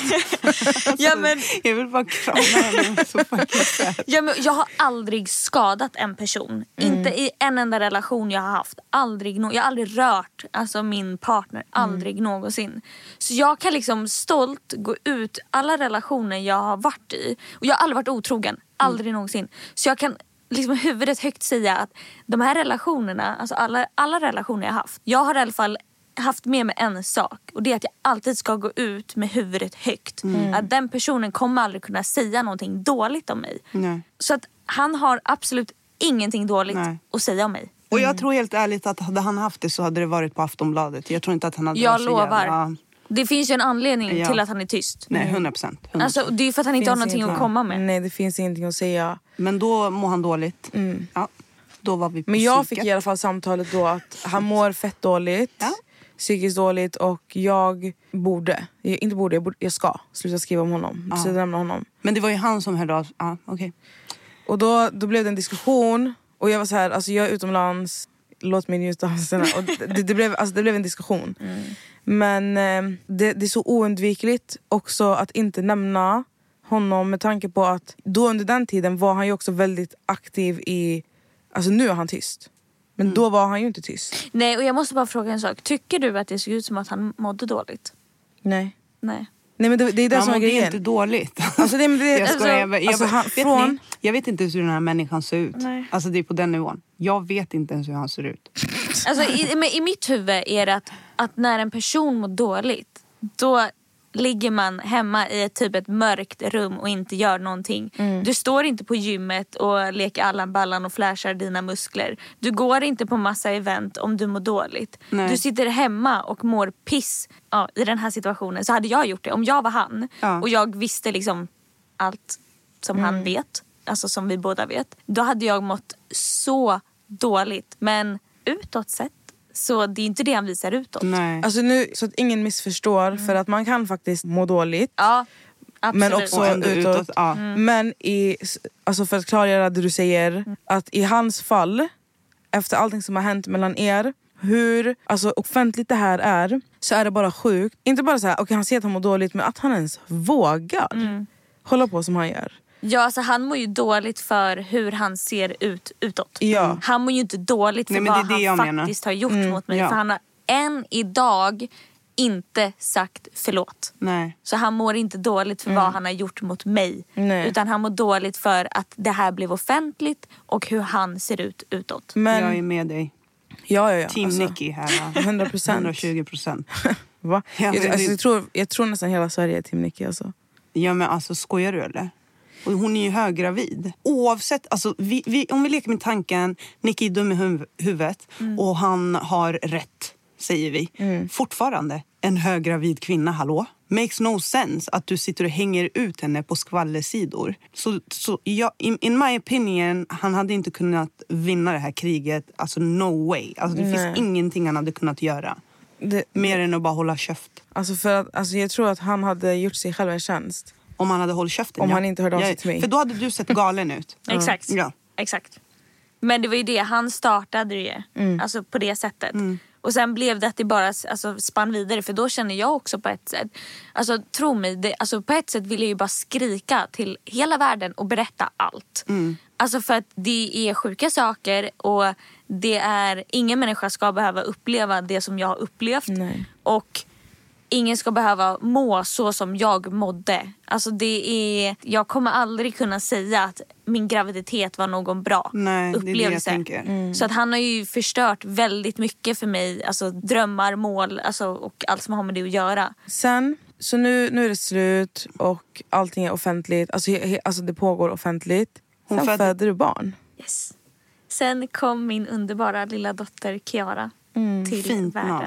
ja, men, Jag vill bara krama henne. Så fucking sad. ja, men jag har aldrig skadat en person. Inte i en enda relation jag har haft. Aldrig, no- jag har aldrig rört alltså, min partner. Aldrig någonsin. Så jag kan liksom stolt gå ut alla relationer jag har varit i. Och jag har aldrig varit otrogen. Aldrig någonsin. Så jag kan liksom huvudet högt säga att de här relationerna, alltså alla, alla relationer jag haft. Jag har i alla fall haft med mig en sak och det är att jag alltid ska gå ut med huvudet högt. Att den personen kommer aldrig kunna säga någonting dåligt om mig. Nej. Så att han har absolut ingenting dåligt Nej. att säga om mig. Och jag tror helt ärligt att hade han haft det så hade det varit på Aftonbladet. Jag tror inte att han hade Jag lovar. jävla... Det finns ju en anledning Ja. till att han är tyst. Nej, 100 procent. Alltså, det är för att han inte har någonting att komma med. Nej, det finns ingenting att säga. Men då mår han dåligt. Ja, då var vi på Men jag psyket. fick i alla fall samtalet då att han mår fett dåligt. Ja. Psykiskt dåligt och jag borde, jag, inte borde, jag, borde, jag ska sluta skriva om honom. Sluta nämna honom. Men det var ju han som hörde av ja, okej. Och då, då blev det en diskussion och jag var så här, alltså jag är utomlands, låt mig njuta av. Och det, det, blev, alltså det blev en diskussion. Men eh, det, det är så oundvikligt också att inte nämna honom med tanke på att då under den tiden var han ju också väldigt aktiv i, alltså nu är han tyst. Men då var han ju inte tyst. Nej, och jag måste bara fråga en sak. Tycker du att det såg ut som att han mådde dåligt? Nej. Nej. Nej men det, det är det som är grejen. inte dåligt. Alltså, det, det, jag skojar. Jag, bara- jag, alltså, han, vet från, ni, jag vet inte hur den här människan ser ut. Nej. Alltså det är på den nivån. Jag vet inte ens hur han ser ut. Alltså, i, men I mitt huvud är det att, att när en person mår dåligt då ligger man hemma i ett typ ett mörkt rum och inte gör någonting. Du står inte på gymmet och leker Allan Ballan och flashar dina muskler. Du går inte på massa event om du mår dåligt. Nej. Du sitter hemma och mår piss ja, i den här situationen. Så hade jag gjort det. Om jag var han Ja. och jag visste liksom allt som han vet, alltså som vi båda vet. Då hade jag mått så dåligt. Men utåt sett så det är inte det han visar utåt. Nej. alltså nu, så att ingen missförstår, för att man kan faktiskt må dåligt. Ja, absolut. Men också utåt. utåt, ja. Men i, alltså för att klargöra det du säger, att i hans fall efter allting som har hänt mellan er, hur alltså, offentligt det här är, så är det bara sjukt. Inte bara så här, okay, han säger att han mår dåligt, men att han ens vågar Mm. hålla på som han gör. Ja, alltså han mår ju dåligt för hur han ser ut utåt. Ja. Han mår ju inte dåligt för Nej, vad han menar. faktiskt har gjort Mm, mot mig. ja. För han har än idag inte sagt förlåt. Nej. Så han mår inte dåligt för vad han har gjort mot mig. Mm. Nej. Utan han mår dåligt för att det här blev offentligt och hur han ser ut utåt. Men, Jag är med dig. ja, ja, ja. Team alltså, Nicky här. 100%. 120 procent. Va? Ja, jag, alltså, jag, tror, jag tror nästan hela Sverige är Team Nicky. Alltså. Ja men alltså skojar du eller? Och hon är ju höggravid. Oavsett, alltså, vi, vi, om vi leker med tanken, Nicky är dum i huv- huvudet och han har rätt, säger vi. Fortfarande en höggravid kvinna, hallå? Makes no sense att du sitter och hänger ut henne på skvallersidor. Så, så jag, in, in my opinion, han hade inte kunnat vinna det här kriget. Alltså no way. Alltså, det Nej. finns ingenting han hade kunnat göra. Det, Mer än att bara hålla käft. alltså för att, alltså jag tror att han hade gjort sig själv en tjänst. Om han hade hållit käften. Om ja. han inte hörde av sig till mig. För då hade du sett galen ut. Exakt. Ja. Exakt. Men det var ju det, han startade det ju. Mm. Alltså på det sättet. Och sen blev det att det bara alltså, spann vidare. För då känner jag också på ett sätt. Alltså tro mig, det, alltså, på ett sätt vill jag ju bara skrika till hela världen och berätta allt. Alltså för att det är sjuka saker och det är, ingen människa ska behöva uppleva det som jag har upplevt. Nej. Och ingen ska behöva må så som jag mådde. Alltså det är, jag kommer aldrig kunna säga att min graviditet var någon bra Nej, det är det jag upplevelse. tänker. Så att han har ju förstört väldigt mycket för mig. Alltså drömmar, mål alltså, och allt som har med det att göra. Sen, så nu, nu är det slut och allting är offentligt. Alltså, he, he, alltså det pågår offentligt. Hon Sen födde- föder du barn. Yes. Sen kom min underbara lilla dotter Kiara till Fint världen.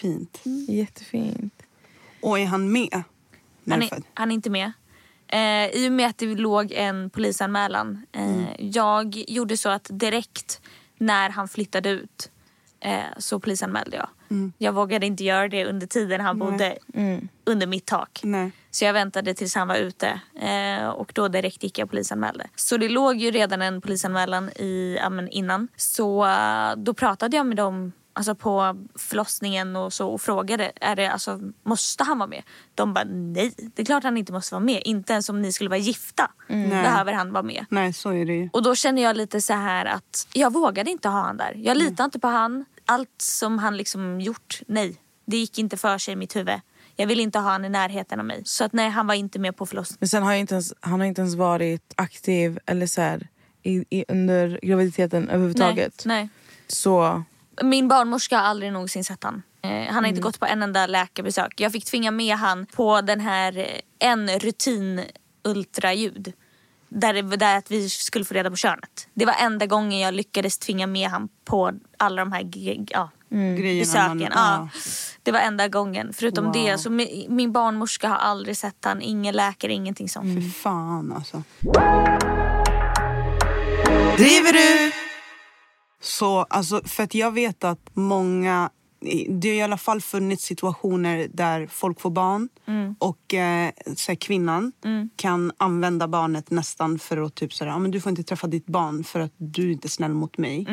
Fint. Jättefint. Och är han med? Han är, han är inte med. Eh, I och med att det låg en polisanmälan. Eh, Jag gjorde så att direkt när han flyttade ut eh, så polisanmälde jag. Jag vågade inte göra det under tiden han bodde under mitt tak. Nej. Så jag väntade tills han var ute eh, och då direkt gick jag och polisanmälde. Så det låg ju redan en polisanmälan i, ja, men innan. Så eh, då pratade jag med dem alltså på förlossningen och så och frågade är det, alltså, måste han vara med. De bara nej, det är klart han inte måste vara med. Inte ens om ni skulle vara gifta behöver han vara med. Nej, så är det ju. Och då känner jag lite så här att jag vågade inte ha han där. Jag litar inte på han. Allt som han liksom gjort, nej. Det gick inte för sig i mitt huvud. Jag vill inte ha han i närheten av mig. Så att nej, han var inte med på förlossningen. Men sen har jag inte ens, han har inte ens varit aktiv eller så här, i, i, under graviditeten överhuvudtaget. Nej, nej. Så Min barnmorska har aldrig någonsin sett han. Eh, han har inte gått på en enda läkarbesök. Jag fick tvinga med han på den här eh, en rutin ultraljud. Där, det- där att vi skulle få reda på könet. Det var enda gången jag lyckades tvinga med han på alla de här ja, Grejerna besöken. man- ja. Det var enda gången. Förutom Wow. det, så mi- min barnmorska har aldrig sett han. Ingen läkare, ingenting sånt. Fy fan alltså. Driver du? Så, alltså, för att jag vet att många... Det har i alla fall funnits situationer där folk får barn och eh, så här, kvinnan kan använda barnet nästan för att typ sådär, ah, men du får inte träffa ditt barn för att du är inte snäll mot mig.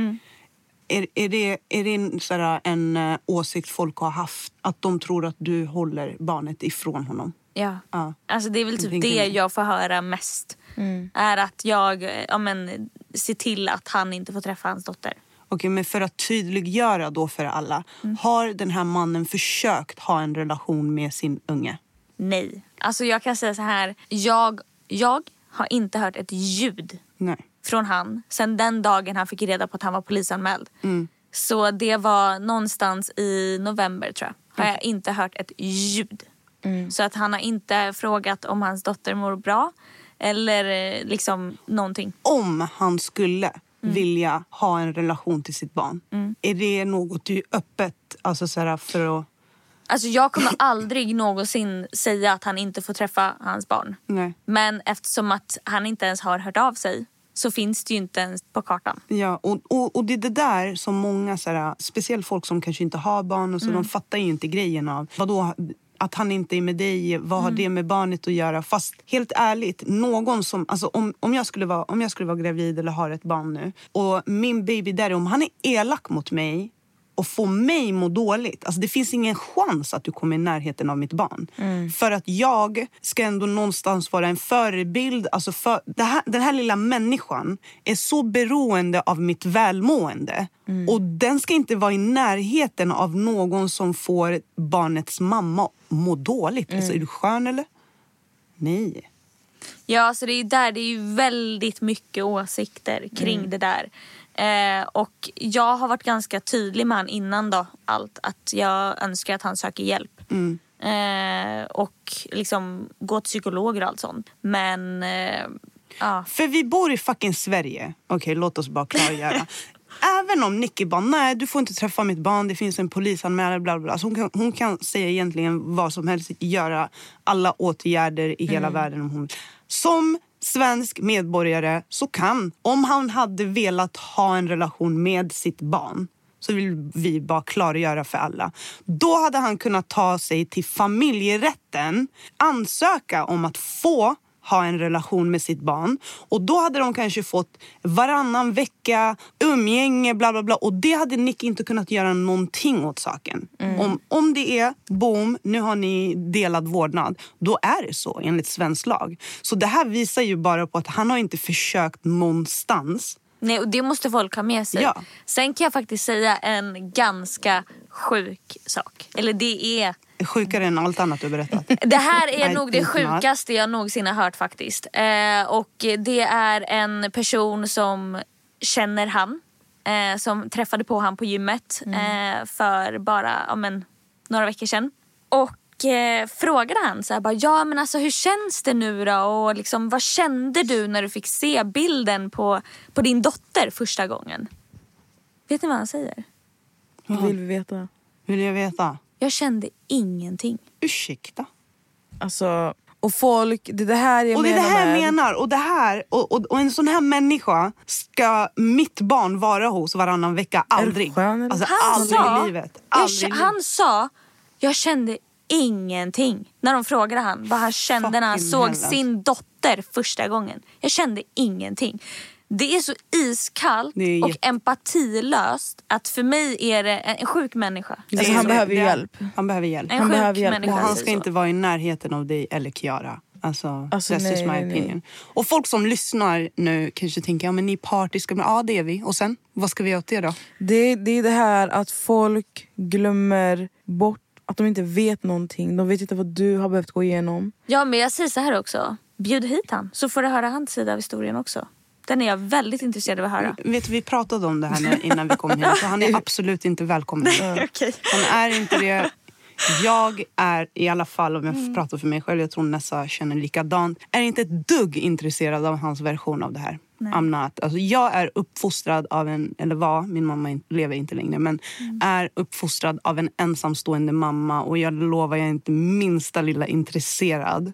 Är, är det, är det en, sådär, en eh, åsikt folk har haft? Att de tror att du håller barnet ifrån honom? Ja. Ja. Alltså det är väl typ det jag får höra mest. Är att jag ja, men, ser till att han inte får träffa hans dotter. Okej, men för att tydliggöra då för alla. Har den här mannen försökt ha en relation med sin unge? Nej. Alltså jag kan säga så här. Jag, jag har inte hört ett ljud Nej. från han sen den dagen han fick reda på att han var polisanmäld. Så det var någonstans i november tror jag. Har jag inte hört ett ljud. Så att han har inte frågat om hans dotter mår bra. Eller eh, liksom någonting. Om han skulle vilja ha en relation till sitt barn. Är det något du är öppet alltså så här, för att... Alltså jag kommer aldrig någonsin säga att han inte får träffa hans barn. Nej. Men eftersom att han inte ens har hört av sig så finns det ju inte ens på kartan. Ja, och, och, och det är det där som många, så här, speciellt folk som kanske inte har barn, och så, de fattar ju inte grejen av vadå, att han inte är med dig, vad har det med barnet att göra? Fast helt ärligt, någon som, alltså, om, om, jag skulle vara, om jag skulle vara gravid eller har ett barn nu och min baby daddy, om han är elak mot mig och får mig må dåligt. Alltså det finns ingen chans att du kommer i närheten av mitt barn. För att jag ska ändå någonstans vara en förebild. Alltså för, här, den här lilla människan är så beroende av mitt välmående. Och den ska inte vara i närheten av någon som får barnets mamma må dåligt. Alltså, är du skön eller? Nej. Ja, så det är där det är ju väldigt mycket åsikter kring det där. Eh, och jag har varit ganska tydlig med han innan då allt att jag önskar att han söker hjälp. Eh, och liksom gå till psykologer och allt sånt. Men eh, ja. För vi bor i fucking Sverige. Okej, låt oss bara klargöra. Även om Nicky bara, nej du får inte träffa mitt barn, det finns en polisanmälan, bla bla. Alltså hon, kan, hon kan säga egentligen vad som helst, göra alla åtgärder i hela världen om hon vill. Som svensk medborgare så kan, om han hade velat ha en relation med sitt barn, så vill vi bara klargöra för alla. Då hade han kunnat ta sig till familjerätten, ansöka om att få ha en relation med sitt barn. Och då hade de kanske fått varannan vecka, umgänge, bla bla bla. Och det hade Nick inte kunnat göra någonting åt saken. Om, om det är, boom, nu har ni delad vårdnad. Då är det så enligt svensk lag. Så det här visar ju bara på att han har inte försökt någonstans. Nej, och det måste folk ha med sig. Ja. Sen kan jag faktiskt säga en ganska sjuk sak. Eller det är Sjukare än allt annat du berättat. Det här är nog det sjukaste jag någonsin har hört faktiskt. Eh, och det är en person som känner han. Eh, som träffade på han på gymmet eh, för bara ja, men, några veckor sedan. Och eh, frågade han så här, bara, ja men alltså hur känns det nu då? Och liksom, vad kände du när du fick se bilden på, på din dotter första gången? Vet ni vad han säger? Vad vill vi veta? Vill jag veta? Jag kände ingenting. Ursäkta? Alltså, och folk, det är det här jag Och det är det menar här jag med... menar. Och, det här, och, och, och en sån här människa ska mitt barn vara hos varannan vecka. Aldrig. Alltså, Han aldrig sa, i livet. jag, Aldrig livet. han sa, jag kände ingenting. När de frågade han vad han kände när han Fucking såg hell, alltså. sin dotter första gången. Jag kände ingenting. Det är så iskallt är och empatilöst att för mig är det en, en sjuk människa. Alltså, han behöver hjälp. Han behöver hjälp. En Han sjuk behöver hjälp. Och han ska inte vara i närheten av dig eller Kiara. Alltså, Alltså, that's just nej, my nej, nej. opinion. Och folk som lyssnar nu kanske tänker, ja men ni är partiska. Men, ja det är vi. Och sen, vad ska vi göra åt det då? Det, det är det här att folk glömmer bort att de inte vet någonting. De vet inte vad du har behövt gå igenom. Ja men jag säger så här också. Bjud hit han så får du höra hans sida av historien också. Den är jag väldigt intresserad av att höra. Vet vi pratade om det här innan vi kom hit. Så han är absolut inte välkommen. Han är inte det. Jag är i alla fall, om jag får prata för mig själv, jag tror Nessa känner likadant. Är inte ett dugg intresserad av hans version av det här. I'm not. Alltså, jag är uppfostrad av en, eller var, min mamma lever inte längre, men är uppfostrad av en ensamstående mamma och jag lovar jag är inte minsta lilla intresserad.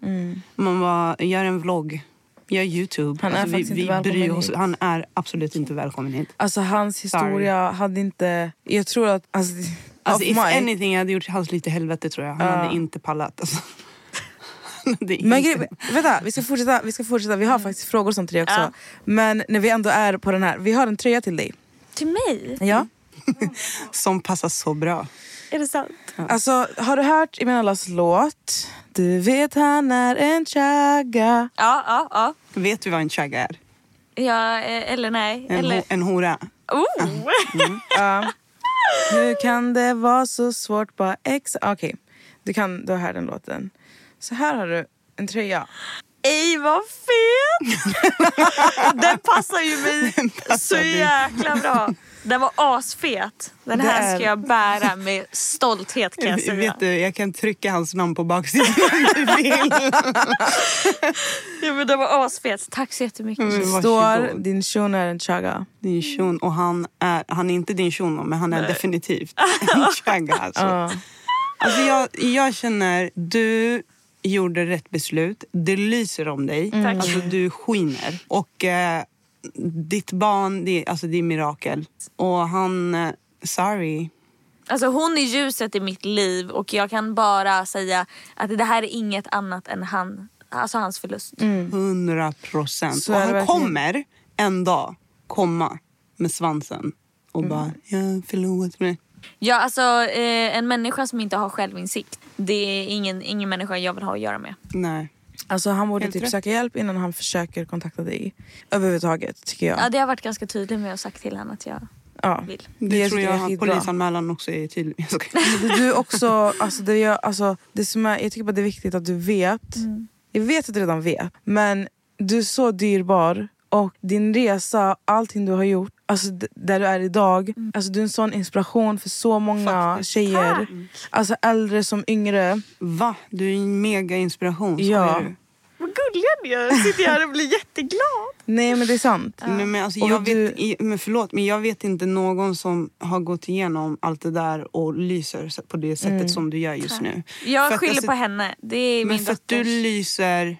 Man bara, gör en vlogg. Gör Youtube. Han är Alltså, vi, faktiskt vi inte välkommen bryr oss. hit. Han är absolut inte välkommen hit. Alltså hans historia hade inte... Jag tror att... Alltså, Alltså, if my- anything, jag hade gjort hans lite helvete tror jag. Han hade inte pallat. Alltså. Men inte- grej, vänta, vi ska fortsätta. Vi, ska fortsätta. vi har Mm. faktiskt frågor som till dig också. Men när vi ändå är på den här, vi har en tröja till dig. Till mig? Ja. som passar så bra. Är det sant? Alltså, har du hört Imenallas låt? Du vet han är en chagga. Ja, ja, ja. Vet du vad en chagga är? ja eh, eller nej. En, eller... ho- en hora. Oh. Ja. Hur kan det vara så svårt bara ex... Okej, du, kan, du har hört den låten. Så här har du en tröja. Ej vad fet! Den passar ju mig så dig. jäkla bra. Den var asfet. Den Det här är- ska jag bära med stolthet kan jag säga. Vet du, jag kan trycka hans namn på baksidan om du vill. Ja, men den var asfet. Tack så jättemycket. Mm. Står din shuno är en chagga. Din shun, och han är, han är inte din shuno, men han är definitivt en chagga. Alltså. Ja. Alltså jag, jag känner, du gjorde rätt beslut. Det lyser om dig. Tack. Alltså du skiner. Och eh, ditt barn, det, alltså det är mirakel. Och han, eh, sorry. Alltså hon är ljuset i mitt liv och jag kan bara säga att det här är inget annat än han, alltså hans förlust. Hundra procent. Så Och han kommer en dag komma med svansen och bara, jag förlorat mig. Ja, alltså eh, en människa som inte har självinsikt, det är ingen, ingen människa jag vill ha att göra med. Nej. Alltså han borde typ söka hjälp innan han försöker kontakta dig. Överhuvudtaget tycker jag. Ja, det har varit ganska tydligt med att sagt till henne att jag Ja. vill. Det, jag tror jag är att polisanmälan också är tydlig. Jag skojar. Men Du också, alltså det, gör, alltså det som är, jag tycker bara det är viktigt att du vet. Jag vet att du redan vet. Men du är så dyrbar. Och din resa, allting du har gjort, alltså där du är idag. Alltså du är en sån inspiration för så många Faktiskt. tjejer. Alltså äldre som yngre. Va? Du är en mega inspiration. Ja. Du? Vad gullig ni är. Sitter jag här och blir jätteglad. Nej men det är sant. Nej, men alltså, jag du- vet, i- men förlåt, men jag vet inte någon som har gått igenom allt det där och lyser på det sättet som du gör just nu. För Jag att, skyller alltså, på henne. Det är Men min för att du dotters. lyser,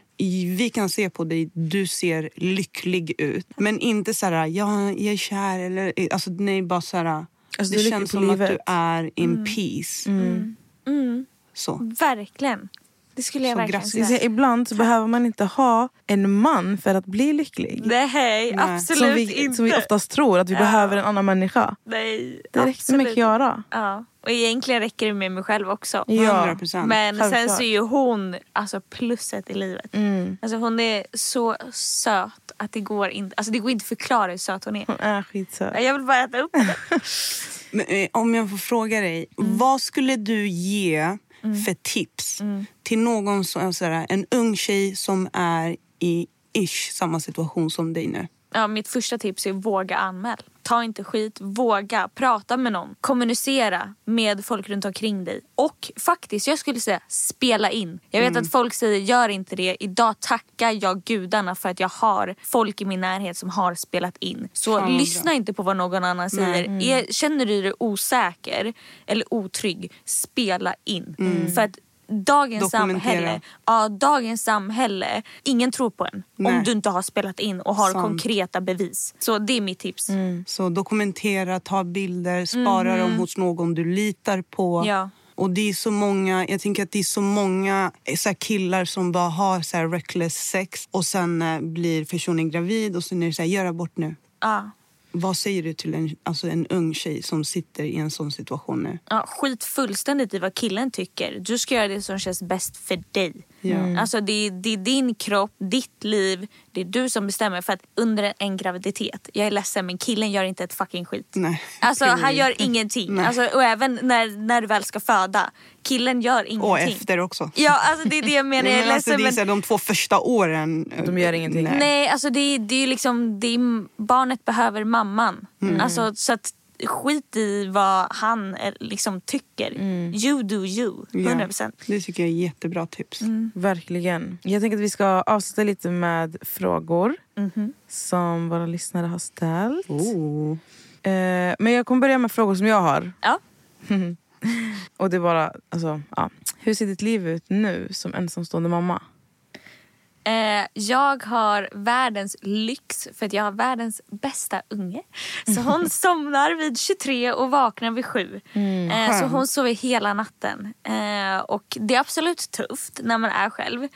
vi kan se på dig, du ser lycklig ut. Men inte så här, ja, jag är kär eller, alltså nej bara så här. Alltså, det känns som att livet. du är in peace. Mm, Så. verkligen. Det skulle jag Så verkligen grattis. Säga. säger, ibland så behöver man inte ha en man för att bli lycklig. Nej, absolut som, vi, inte. som vi oftast tror, att vi behöver en annan människa. Nej, Det räcker absolut. med Kiara. Ja. Och egentligen räcker det med mig själv också. Ja. 100%. Men sen självklart. så är ju hon alltså plusset i livet. Mm. Alltså hon är så söt att det går inte, alltså det går inte att förklara hur söt hon är. Hon är skitsöt. Jag vill bara äta upp det. Men, eh, om jag får fråga dig, Mm. vad skulle du ge för tips Mm. till någon som, sådär, en ung tjej som är i ish samma situation som dig nu? Ja, mitt första tips är våga anmäl. Ta inte skit, våga prata med någon. Kommunicera med folk runt omkring dig. Och faktiskt, jag skulle säga spela in. Jag vet att folk säger gör inte det. Idag tackar jag gudarna för att jag har folk i min närhet som har spelat in. Så vad lyssna inte på vad någon annan säger. Är, känner du dig osäker eller otrygg, spela in. För att dagens samhälle, ja, dagens samhälle, ingen tror på en. Nej. Om du inte har spelat in och har Sant. konkreta bevis. Så det är mitt tips. Så dokumentera, ta bilder, spara dem hos någon du litar på. Mhm. Ja. Och det är så många, jag tänker att det är så många eh, så killar som bara har så reckless sex och sen eh, blir personen gravid och sen är det så här, gör abort nu. Ja. Vad säger du till en, alltså en ung tjej som sitter i en sån situation nu? Ja, skit fullständigt i vad killen tycker. Du ska göra det som känns bäst för dig. Ja. Alltså det, är- det är din kropp, ditt liv. Det är du som bestämmer. För att under en graviditet, jag är ledsen men killen gör inte ett fucking skit. Nej. Alltså han gör ingenting. Nej. Alltså, och även när, när du väl ska föda. Killen gör ingenting. Och efter också. Ja alltså det är det jag menar. Jag är Men alltså, ledsen det är men... så här, de två första åren. De gör ingenting. Nej. Nej, alltså det, är- det är liksom, det är, barnet behöver mamman. Mm. Alltså, så att skit i vad han liksom tycker. You do you, 100%. Ja, det tycker jag är jättebra tips. Mm. Verkligen. Jag tänker att vi ska avsluta lite med frågor Mhm. som våra lyssnare har ställt. Oh. Eh, men jag kommer börja med frågor som jag har. Ja. Och det är bara, alltså, ja. Hur ser ditt liv ut nu som ensamstående mamma? Eh, jag har världens lyx för att jag har världens bästa unge. Så hon somnar vid 23 och vaknar vid 7. eh, så hon sover hela natten. Eh, och det är absolut tufft när man är själv.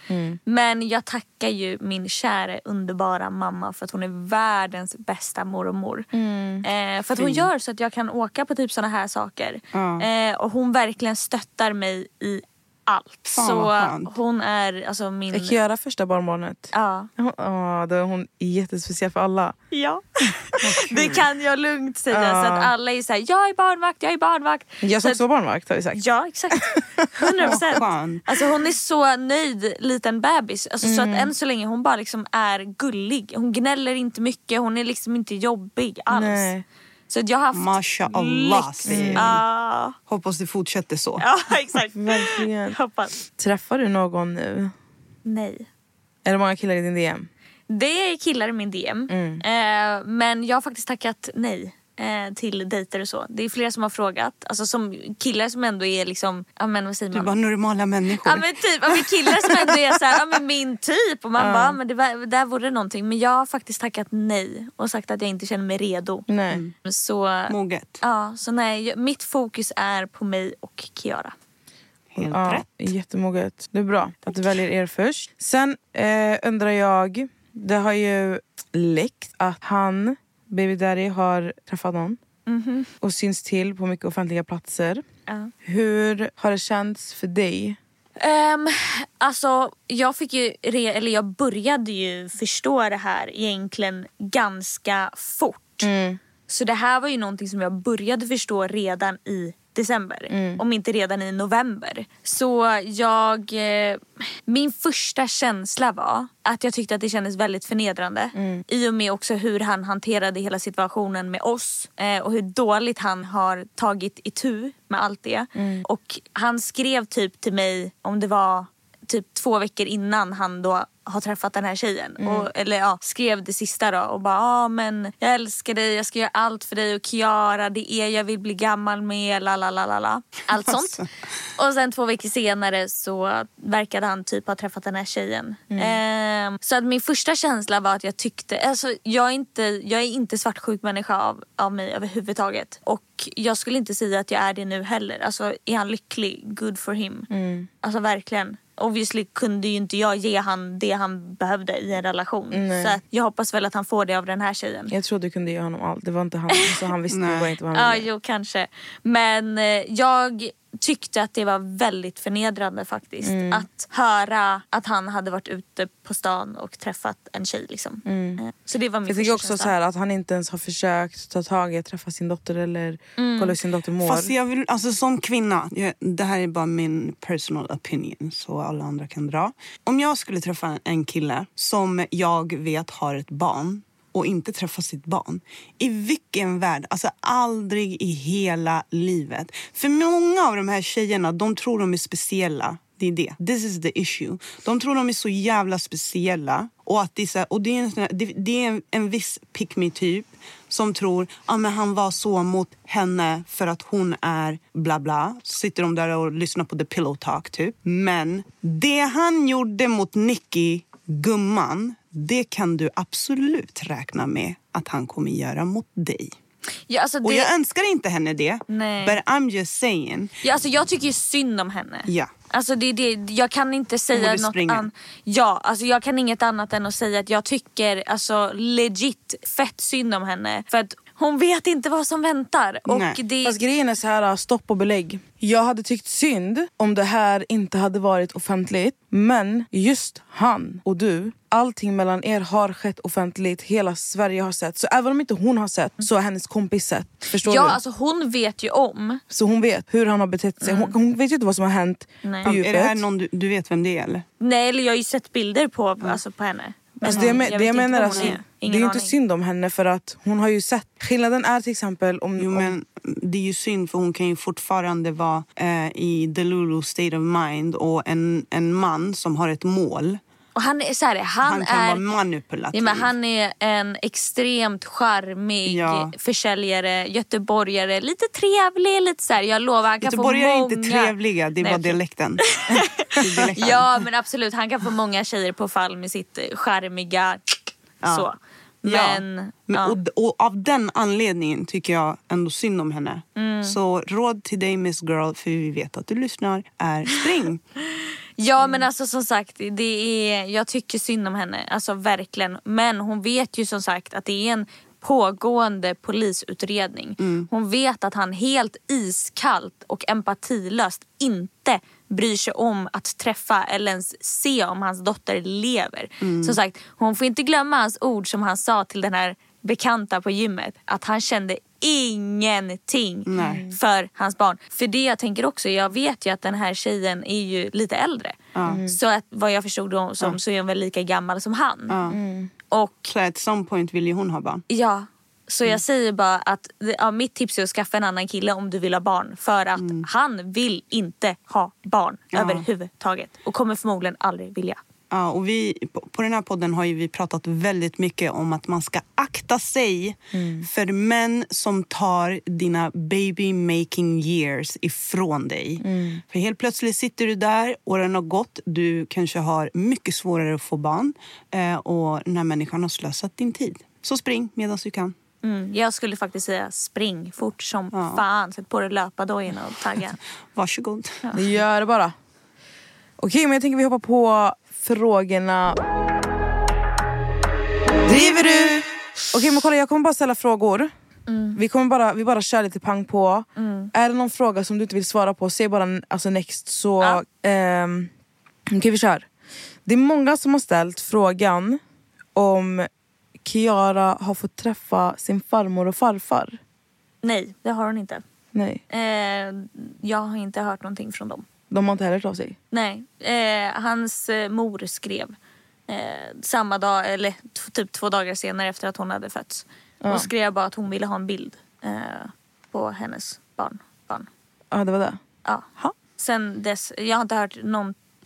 Men jag tackar ju min kära underbara mamma för att hon är världens bästa mormor. Eh, för att hon gör så att jag kan åka på typ såna här saker. Eh, och hon verkligen stöttar mig i allt. Fan, så hon är alltså min... Är Kiara första barnbarnet? Ja. Åh, då är hon jättespeciell för alla. Ja. det kan jag lugnt säga. Ja. Så att alla är såhär, jag är barnvakt, jag är barnvakt. Jag Så ska också vara barnvakt har vi sagt. Ja exakt. 100 procent. Alltså hon är så nöjd liten bebis. Alltså, Så Mm. att än så länge hon bara liksom är gullig. Hon gnäller inte mycket, hon är liksom inte jobbig alls. Nej. Så jag har haft säger vi. Ja. Hoppas det fortsätter så. ja exakt. Verkligen. Hoppas. Träffar du någon nu? Nej. Är det många killar i din DM? Det är killar i min DM. Mm. Eh, men jag har faktiskt tackat nej eh, till dejter och så. Det är flera som har frågat. Alltså som killar som ändå är liksom, ja men vad säger Du man? bara normala människor. Ja men typ, ja, men killar som ändå är så här, ja, men min typ. Och man bara, ja, men det var, där vore någonting. Men jag har faktiskt tackat nej och sagt att jag inte känner mig redo. Nej. Så, Moget. ja, så nej, mitt fokus är på mig och Kiara. Helt Ja, rätt. jättemoget. Det är bra att du väljer er först. Sen eh, undrar jag, det har ju läckt att han, Baby Daddy, har träffat någon. Och syns till på mycket offentliga platser. Ja. Hur har det känts för dig? Um, alltså jag fick ju, re, eller jag började ju förstå det här egentligen ganska fort. Så det här var ju någonting som jag började förstå redan i december. Om inte redan i november. Så jag... Eh, min första känsla var att jag tyckte att det kändes väldigt förnedrande. I och med också hur han hanterade hela situationen med oss. Eh, och hur dåligt han har tagit itu med allt det. Och han skrev typ till mig om det var typ två veckor innan han då har träffat den här tjejen. Och, eller ja, skrev det sista då och bara ah, men jag älskar dig, jag ska göra allt för dig och Kiara, det är jag vill bli gammal med, la la la la la. Allt sånt. Och sen två veckor senare så verkade han typ ha träffat den här tjejen. Ehm, så att min första känsla var att jag tyckte, alltså jag är inte, jag är inte svartsjuk människa av, av mig överhuvudtaget. Och jag skulle inte säga att jag är det nu heller. Alltså är han lycklig, good for him. Alltså verkligen. Obviously kunde ju inte jag ge han det han behövde i en relation. Så att jag hoppas väl att han får det av den här tjejen. Jag trodde du kunde ge honom allt. Det var inte han. Så han visste Nej. inte vad han Ja, ville. jo kanske. Men eh, jag tyckte att det var väldigt förnedrande faktiskt. Mm. Att höra att han hade varit ute på stan och träffat en tjej. Liksom. Eh, Så det var min Mm. Jag tycker också känsla. så här att han inte ens har försökt ta tag i att träffa sin dotter eller kolla hur sin dotter mår. Fast jag vill, alltså som kvinna, jag, det här är bara min personal opinion så alla andra kan dra. Om jag skulle träffa en kille som jag vet har ett barn och inte träffa sitt barn. I vilken värld? Alltså aldrig i hela livet. För många av de här tjejerna, de tror de är speciella. Det är det. This is the issue. De tror de är så jävla speciella. Och, att det, är så här, och det är en, det, det är en, en viss pick me typ som tror ah, men han var så mot henne för att hon är bla bla. Så sitter de där och lyssnar på the pillow talk typ. Men det han gjorde mot Nicky, gumman, det kan du absolut räkna med att han kommer göra mot dig. Ja, alltså Och det, jag önskar inte henne det. Nej. But I'm just saying. ja, alltså jag tycker ju synd om henne. Ja. Alltså det, det, jag kan inte säga något annat. Ja, alltså jag kan inget annat än att säga att jag tycker alltså legit fett synd om henne. För att hon vet inte vad som väntar. Och Nej. det, Fast grejen är så här, stopp och belägg. Jag hade tyckt synd om det här inte hade varit offentligt. Men just han och du, allting mellan er har skett offentligt. Hela Sverige har sett. Så även om inte hon har sett så har hennes kompis sett. Förstår ja, du? alltså hon vet ju om. Så hon vet hur han har betett sig. Hon, hon vet ju inte vad som har hänt Nej. på Är djupet. det här någon du, du vet vem det är eller? Nej, eller jag har ju sett bilder på, alltså, på henne. Men Alltså det jag, men, jag det jag menar alltså, hon är. det är Ingen ju inte aning. synd om henne för att hon har ju sett. Skillnaden är till exempel om... Jo, om men det är ju synd för hon kan ju fortfarande vara eh, i Delulu state of mind och en, en man som har ett mål Och han är så här, han, Han kan är... vara manipulativ. Ja, men han är en extremt charmig Ja. försäljare, göteborgare, lite trevlig, lite så här, jag lovar han kan få många... Göteborgare är inte trevliga, det är Nej, bara dialekten. Ja men absolut, han kan få många tjejer på fall med sitt eh, charmiga Ja. så. Men, ja. och, och av den anledningen tycker jag ändå synd om henne. Mm. Så råd till dig Miss Girl, för vi vet att du lyssnar, är spring. Ja men alltså som sagt, det är, jag tycker synd om henne. Alltså verkligen. Men hon vet ju som sagt att det är en pågående polisutredning. Hon vet att han helt iskallt och empatilöst inte bryr sig om att träffa eller ens se om hans dotter lever. Som sagt, hon får inte glömma hans ord som han sa till den här bekanta på gymmet. Att han kände ingenting Nej. för hans barn. För det jag tänker också, jag vet ju att den här tjejen är ju lite äldre. Så att vad jag förstod då, som, så är hon väl lika gammal som han. Och Så at some point vill ju hon ha barn. ja, så jag säger bara att ja, mitt tips är att skaffa en annan kille om du vill ha barn. För att han vill inte ha barn överhuvudtaget. Och kommer förmodligen aldrig vilja. Ja, och vi, på, den här podden har vi pratat väldigt mycket om att man ska akta sig för män som tar dina baby making years ifrån dig. För helt plötsligt sitter du där, åren har gått, du kanske har mycket svårare att få barn eh, och den här människan har slösat din tid. Så spring medan du kan. Mm, jag skulle faktiskt säga spring fort som fan. Sätt på dig löpardojorna och tagga. Varsågod. Det gör det bara. Okej, men jag tänker vi hoppar på frågorna. Driver du? Okej, men kolla jag kommer bara ställa frågor. Vi, kommer bara, vi bara kör lite pang på. Är det någon fråga som du inte vill svara på, säg bara alltså next så... Ja. ehm, Okej, vi kör. Det är många som har ställt frågan om Kiara har fått träffa sin farmor och farfar. Nej, det har hon inte. Nej, Eh, jag har inte hört någonting från dem. de har inte heller hört av sig. Nej, eh, hans eh, mor skrev eh, samma dag, eller typ två dagar senare efter att hon hade fötts. Och skrev bara att hon ville ha en bild eh, på hennes barn. barn. Ja, det var det. Ja. Ha. Sen dess, jag har inte hört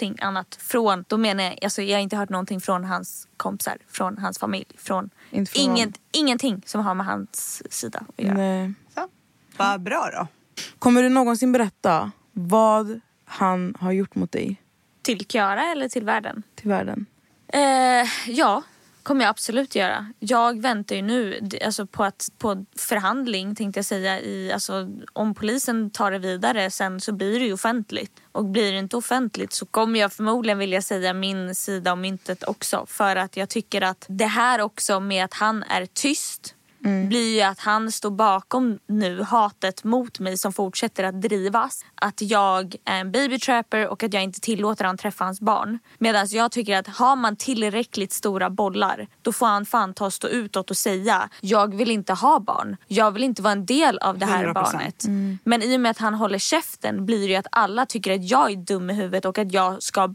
någonting annat från, då menar jag, alltså jag har inte hört någonting från hans kompisar, från hans familj, från, Inte från inget, honom. ingenting som har med hans sida att göra. Nej. Så. Vad bra då. Kommer du någonsin berätta vad han har gjort mot dig Till Kiara eller till världen? till världen? Eh, ja, kommer jag absolut göra. Jag väntar ju nu alltså på, att, på förhandling tänkte jag säga. I, alltså, om polisen tar det vidare sen så blir det ju offentligt. Och blir det inte offentligt så kommer jag förmodligen vilja säga min sida om myntet också. För att jag tycker att det här också med att han är tyst blir ju att han står bakom nu hatet mot mig som fortsätter att drivas. Att jag är en babytrapper och att jag inte tillåter han träffa hans barn. Medan jag tycker att har man tillräckligt stora bollar då får han fan ta och stå utåt och säga jag vill inte ha barn. Jag vill inte vara en del av det här 100%. barnet. Men i och med att han håller käften blir det ju att alla tycker att jag är dum i huvudet och att jag ska ha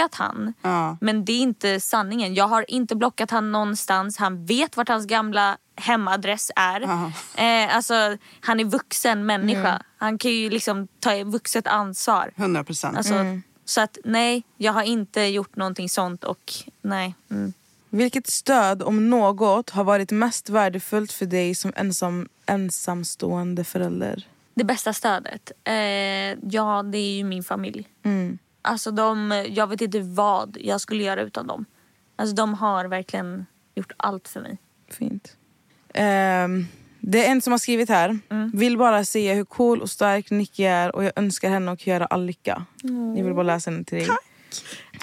blockat han. Ja. Men det är inte sanningen. Jag har inte blockat han någonstans. Han vet vart hans gamla hemadress är. Ja. Eh, alltså, han är vuxen människa. Han kan ju liksom ta vuxet ansvar. 100 procent. Alltså, Så att nej, jag har inte gjort någonting sånt och nej. Mm. Vilket stöd, om något, har varit mest värdefullt för dig som ensam, ensamstående förälder? Det bästa stödet? Eh, ja, det är ju min familj. Alltså de, jag vet inte vad jag skulle göra utan dem. Alltså de har verkligen gjort allt för mig. Fint. Ehm, det är en som har skrivit här. Vill bara säga hur cool och stark Nicky är och jag önskar henne och Kiara all lycka. Jag vill bara läsa den till dig.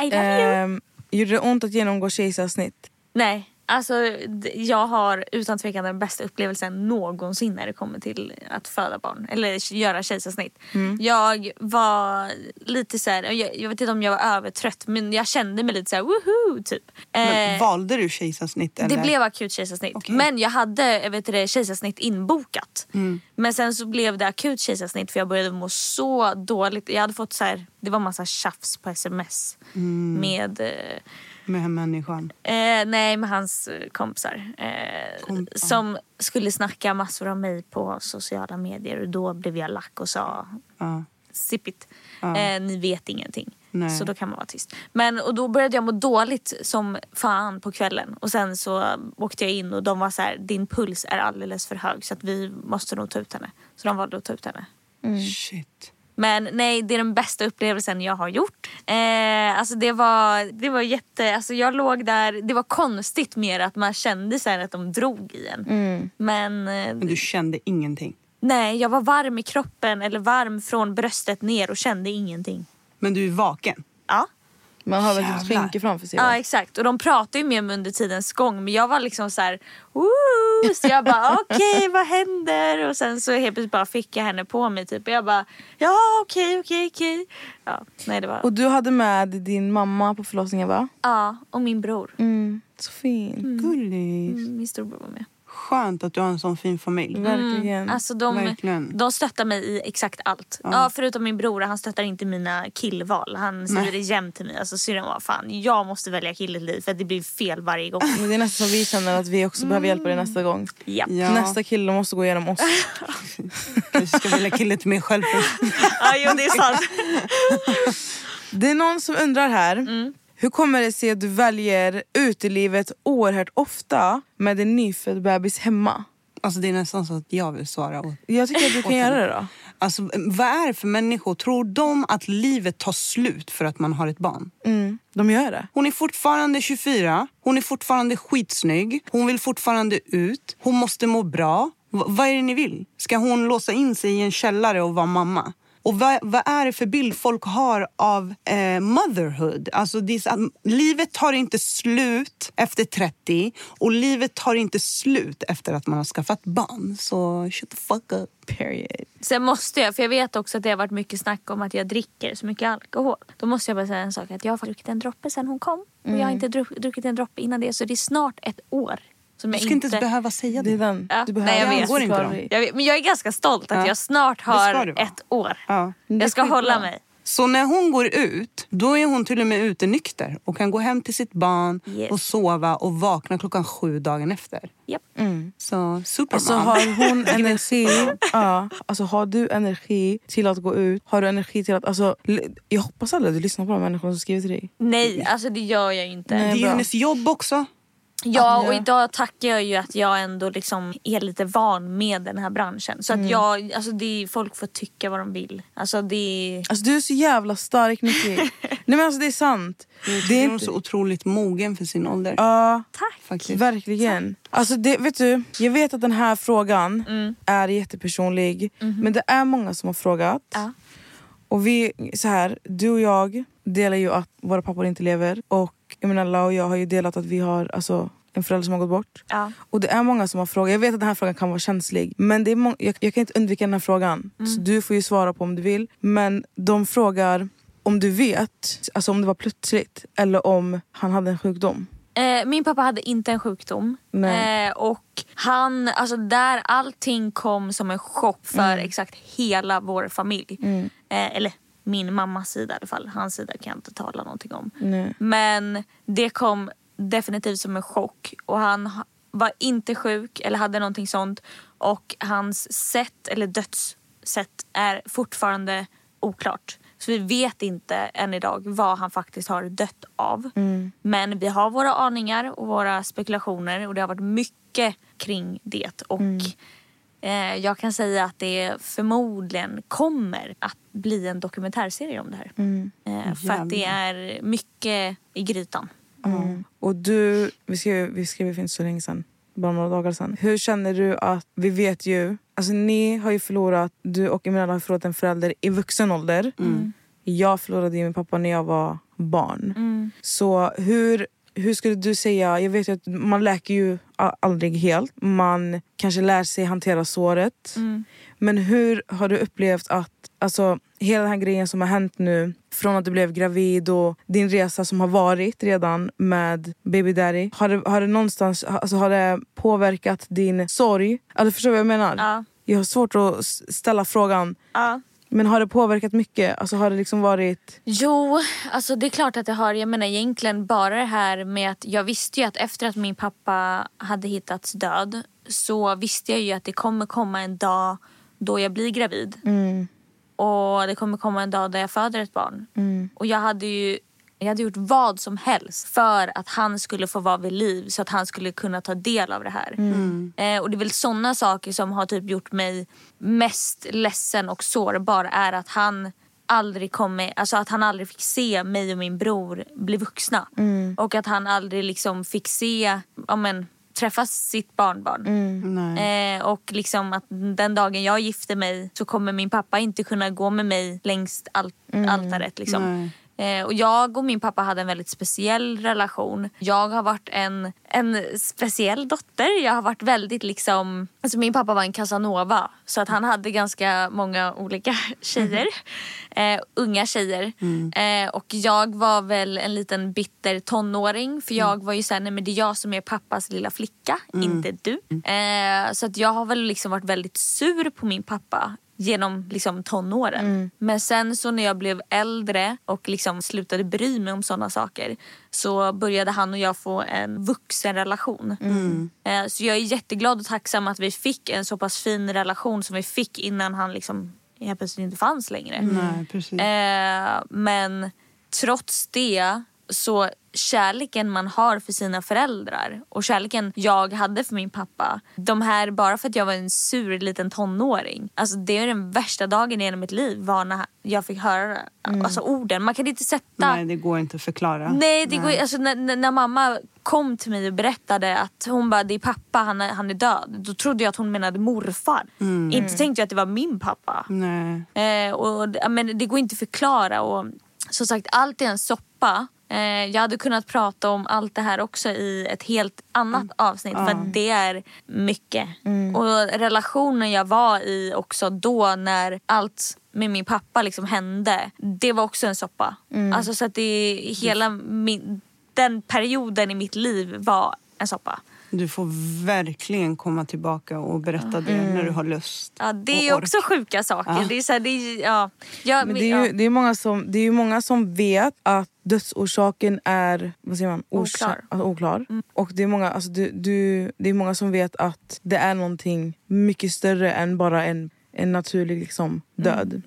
I love you. Ehm, gjorde det ont att genomgå kejsarsnitt? Nej, alltså jag har utan tvekan den bästa upplevelsen någonsin när det kommer till att föda barn. Eller göra kejsarsnitt. Jag var lite så här, jag, jag vet inte om jag var övertrött men jag kände mig lite så här woho typ. Men Eh, valde du kejsarsnitt? Eller? det blev akut kejsarsnitt. Okej. Men jag hade vet kejsarsnitt inbokat. Men sen så blev det akut kejsarsnitt för jag började må så dåligt. Jag hade fått så här, det var massa tjafs på sms. Med eh, Med människan. Eh, nej, med hans eh, kompisar. Eh, Komp- som skulle snacka massor om mig på sociala medier. Och då blev jag lack och sa Ja. sippit. Eh, ni vet ingenting. Nej. Så då kan man vara tyst. Men, och då började jag må dåligt som fan på kvällen. Och sen så åkte jag in och de var så här, din puls är alldeles för hög så att vi måste nog ta ut henne. Så de valde att ta ut henne. Shit. Men nej, det är den bästa upplevelsen jag har gjort. Eh, alltså det var, det var jätte, alltså jag låg där, det var konstigt mer att man kände så här att de drog i en. Men eh, Men du kände ingenting. nej, jag var varm i kroppen eller varm från bröstet ner och kände ingenting. Men du är vaken. Ja. Man har väl ett skynke framför sig. Ja exakt och de pratade ju med mig under tidens gång men jag var liksom så här, Woo! så jag bara okej vad händer och sen så helt plötsligt bara fick jag henne på mig typ och jag bara ja okej okej okej. Ja, nej det var, Och du hade med din mamma på förlossningen va? ja och min bror, Mm. Så fin. Gulligt. Mm, min storbror var med. Skönt att du har en sån fin familj. Verkligen. Alltså de, Verkligen. de stöttar mig i exakt allt. Ja. förutom min bror, han stöttar inte mina killval. Han säger det jämt till mig. Alltså syrran var fan, jag måste välja kille till dig för att det blir fel varje gång. Men det är nästan så vi känner att vi också behöver hjälpa dig nästa gång. ja. Ja. Nästa kille måste gå igenom oss. Jag ska välja kille till mig själv först. ja, jo det är sant. Det är någon som undrar här. Mm. Hur kommer det sig att du väljer utelivet oerhört ofta med en nyfödd bebis hemma? Alltså det är nästan så att jag vill svara. åt- Jag tycker att du kan göra det då. Alltså, vad är det för människor? Tror de att livet tar slut för att man har ett barn? Mm, de gör det. Hon är fortfarande 24, hon är fortfarande skitsnygg, hon vill fortfarande ut, hon måste må bra. V- vad är det ni vill? Ska hon låsa in sig i en källare och vara mamma? Och vad, vad är det för bild folk har av eh, motherhood? Alltså det livet tar inte slut efter 30 och livet tar inte slut efter att man har skaffat barn. Så shut the fuck up. Period. Sen måste jag, för jag vet också att det har varit mycket snack om att jag dricker så mycket alkohol. Då måste jag bara säga en sak, att jag har druckit en droppe sen hon kom. Och jag har inte druck, druckit en droppe innan det, så det är snart ett år. Som Du jag ska inte ens behöva säga Det det. Ja, Du nej, behöver jag inte vet. inte. Jag vet, men jag är ganska stolt att Ja. jag snart har ett år. Ja. Jag ska hålla mig. Så när hon går ut, då är hon till och med ute nykter och kan gå hem till sitt barn Yes. och sova och vakna klockan sju dagen efter. Japp. Så supermom. Alltså har hon energi, ja, alltså har du energi till att gå ut? Har du energi till att, alltså, jag hoppas aldrig att du lyssnar på de människorna som skriver till dig. Nej, alltså det gör jag inte. Nej. det är bra. hennes jobb också. Ja, och idag tackar jag ju att jag ändå liksom är lite van med den här branschen. Så att jag, alltså det är, folk får tycka vad de vill. Alltså det är... Alltså du är så jävla stark Nicky. Nej men alltså det är sant. Det är Hon är inte... så otroligt mogen för sin ålder. Ja, Tack! Faktiskt. verkligen. Alltså det, vet du, jag vet att den här frågan Mm. är jättepersonlig. Men det är många som har frågat. Ja. Och vi, så här, du och jag delar ju att våra pappor inte lever. Och Eminella och jag har ju delat att vi har alltså, en förälder som har gått bort. Ja. Och det är många som har frågat. Jag vet att den här frågan kan vara känslig. Men det är må- jag, jag kan inte undvika den här frågan. Mm. Så du får ju svara på om du vill. Men de frågar om du vet, alltså om det var plötsligt. Eller om han hade en sjukdom. Eh, min pappa hade inte en sjukdom. Eh, och han, alltså där allting kom som en chock för exakt hela vår familj. Eh, eller min mammas sida i alla fall. Hans sida kan jag inte tala någonting om. Nej. Men det kom definitivt som en chock. Och han ha- var inte sjuk eller hade någonting sånt. Och hans sätt, eller dödssätt, är fortfarande oklart. Så vi vet inte än idag vad han faktiskt har dött av. Men vi har våra aningar och våra spekulationer och det har varit mycket kring det. Och eh, jag kan säga att det förmodligen kommer att bli en dokumentärserie om det här. Eh, för att det är mycket i grytan. Mm. Och du, vi skrev, vi skrev för inte så länge sedan, bara några dagar sedan. Hur känner du att, vi vet ju, alltså ni har ju förlorat, du och Emerald har förlorat en förälder i vuxen ålder. Jag förlorade ju min pappa när jag var barn. Så hur, hur skulle du säga, jag vet ju att man läker ju aldrig helt. Man kanske lär sig hantera såret. Men hur har du upplevt att alltså, hela den här grejen som har hänt nu från att du blev gravid och din resa som har varit redan med baby daddy. Har det, har det någonstans alltså, har det påverkat din sorg? Alltså, förstår du vad jag menar? Ja. Jag har svårt att ställa frågan. Ja. Men har det påverkat mycket? Alltså, har det liksom varit... Jo, alltså det är klart att det har. Jag menar egentligen bara det här med att jag visste ju att efter att min pappa hade hittats död så visste jag ju att det kommer komma en dag då jag blir gravid. och det kommer komma en dag där jag föder ett barn. Och jag hade ju jag hade gjort vad som helst för att han skulle få vara vid liv så att han skulle kunna ta del av det här. Eh, och det är väl sådana saker som har typ gjort mig mest ledsen och sårbar är att han aldrig kommer, alltså att han aldrig fick se mig och min bror bli vuxna. Och att han aldrig liksom fick se, ja men träffa sitt barnbarn. Nej. Eh, och liksom att den dagen jag gifter mig så kommer min pappa inte kunna gå med mig längs al- altaret. Liksom. Eh, och jag och min pappa hade en väldigt speciell relation. Jag har varit en, en speciell dotter. Jag har varit väldigt liksom... Alltså min pappa var en casanova. Så att han hade ganska många olika tjejer. Eh, unga tjejer. Eh, och jag var väl en liten bitter tonåring. För jag var ju såhär, nej men det är jag som är pappas lilla flicka. Inte du. Eh, så att jag har väl liksom varit väldigt sur på min pappa genom liksom tonåren. Men sen så när jag blev äldre och liksom slutade bry mig om sådana saker så började han och jag få en vuxenrelation. Eh, Så jag är jätteglad och tacksam att vi fick en så pass fin relation som vi fick innan han liksom helt plötsligt inte fanns längre. Nej, precis. Eh, men trots det så kärleken man har för sina föräldrar och kärleken jag hade för min pappa. De här, bara för att jag var en sur liten tonåring. Alltså det är den värsta dagen genom mitt liv var när jag fick höra alltså, orden. Man kan inte sätta... Nej, det går inte att förklara. Nej, det går, alltså, när, när mamma kom till mig och berättade att hon bara, det är pappa, han är, han är död. Då trodde jag att hon menade morfar. Inte tänkte jag att det var min pappa. Nej. Eh, och, men det går inte att förklara. Och, som sagt, allt är en soppa. Eh, jag hade kunnat prata om allt det här också i ett helt annat avsnitt. För att det är mycket. Och relationen jag var i också då när allt med min pappa liksom hände. Det var också en soppa. Alltså så att det hela min, den perioden i mitt liv var en soppa. Du får verkligen komma tillbaka och berätta det när du har lust. Ja, det är också sjuka saker. Ja. Det är så här, det är, ja, ja, Men det är, ju, det, är många som, det är ju många som vet att dödsorsaken är vad säger man? Oklar. Alltså, oklar. Och det är, många, alltså, du, du, det är många som vet att det är någonting mycket större än bara en, en naturlig liksom, död.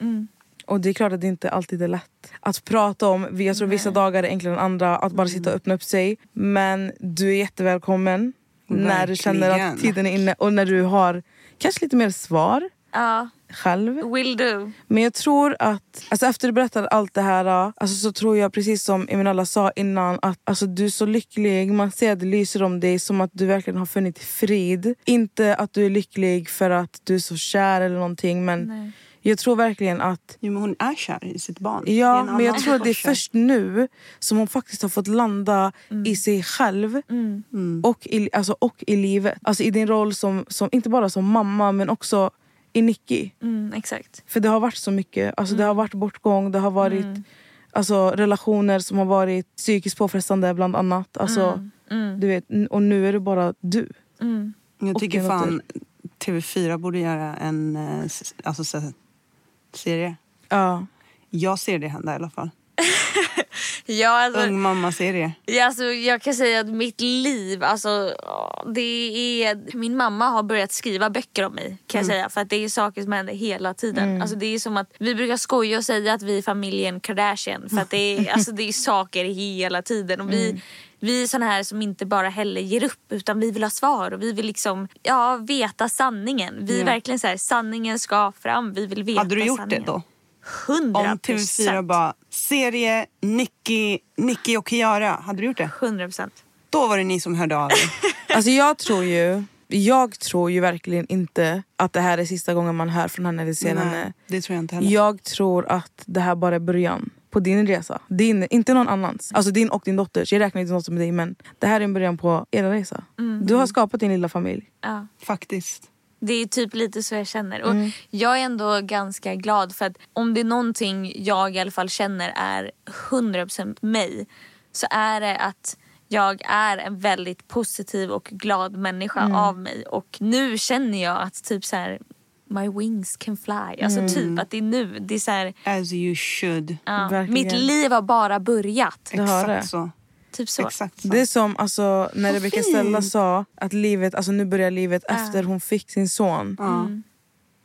Och det är klart att det inte alltid är lätt att prata om. Jag tror vissa dagar är enklare än andra att bara sitta och öppna upp sig. Men du är jättevälkommen när du känner Verkligen. att tiden är inne och när du har kanske lite mer svar ja, själv. will do. Men jag tror att alltså efter du berättade allt det här alltså så tror jag precis som Eminella sa innan att alltså du är så lycklig. Man ser att det lyser om dig som att du verkligen har funnit frid. Inte att du är lycklig för att du är så kär eller någonting men jag tror verkligen att Jo, men hon är kär i sitt barn. Ja, en men jag tror att det är först nu som hon faktiskt har fått landa i sig själv och, i, alltså, och i livet. Alltså i din roll som, som inte bara som mamma men också i Nicky. Mm, exakt. För det har varit så mycket. Alltså, Det har varit bortgång, det har varit alltså, relationer som har varit psykiskt påfrestande bland annat. Alltså, Du vet, och nu är det bara du. Jag tycker fan TV4 borde göra en eh, alltså, serie. Ja. Jag ser det hända i alla fall. Ja, alltså, Ung mamma-serie. ja, alltså, jag kan säga att mitt liv, alltså, det är... Min mamma har börjat skriva böcker om mig kan jag säga. För att det är saker som händer hela tiden. Alltså, det är som att Vi brukar skoja och säga att vi är familjen Kardashian. För att det är, alltså, det är saker hela tiden. Och vi, vi är såna här som inte bara heller ger upp utan vi vill ha svar och vi vill liksom ja, veta sanningen. Vi är verkligen så här, sanningen ska fram, vi vill veta Hade du gjort sanningen. det då? Hundra Om TV4 bara, serie Nicky, Nicky och Kiara. Hade du gjort det? 100 procent. Då var det ni som hörde av er. Alltså jag tror ju jag tror ju verkligen inte att det här är sista gången man hör från henne eller ser henne. Nej, det tror jag inte heller. Jag tror att det här bara är början på din resa. Din, inte någon annans. Alltså din och din dotters. Jag räknar inte något med dig men det här är en början på er resa. Du har skapat din lilla familj. Ja. Faktiskt. Det är typ lite så jag känner. Och Jag är ändå ganska glad för att om det är någonting jag i alla fall känner är 100% mig så är det att jag är en väldigt positiv och glad människa av mig. Och nu känner jag att typ så här, my wings can fly. Alltså typ att det är nu. Det är så här, As you should. ja, mitt liv har bara börjat. Exakt så. Typ så. Exakt så. Det är som alltså, när Rebecca Stella sa att livet, alltså nu börjar livet efter hon fick sin son. Ja.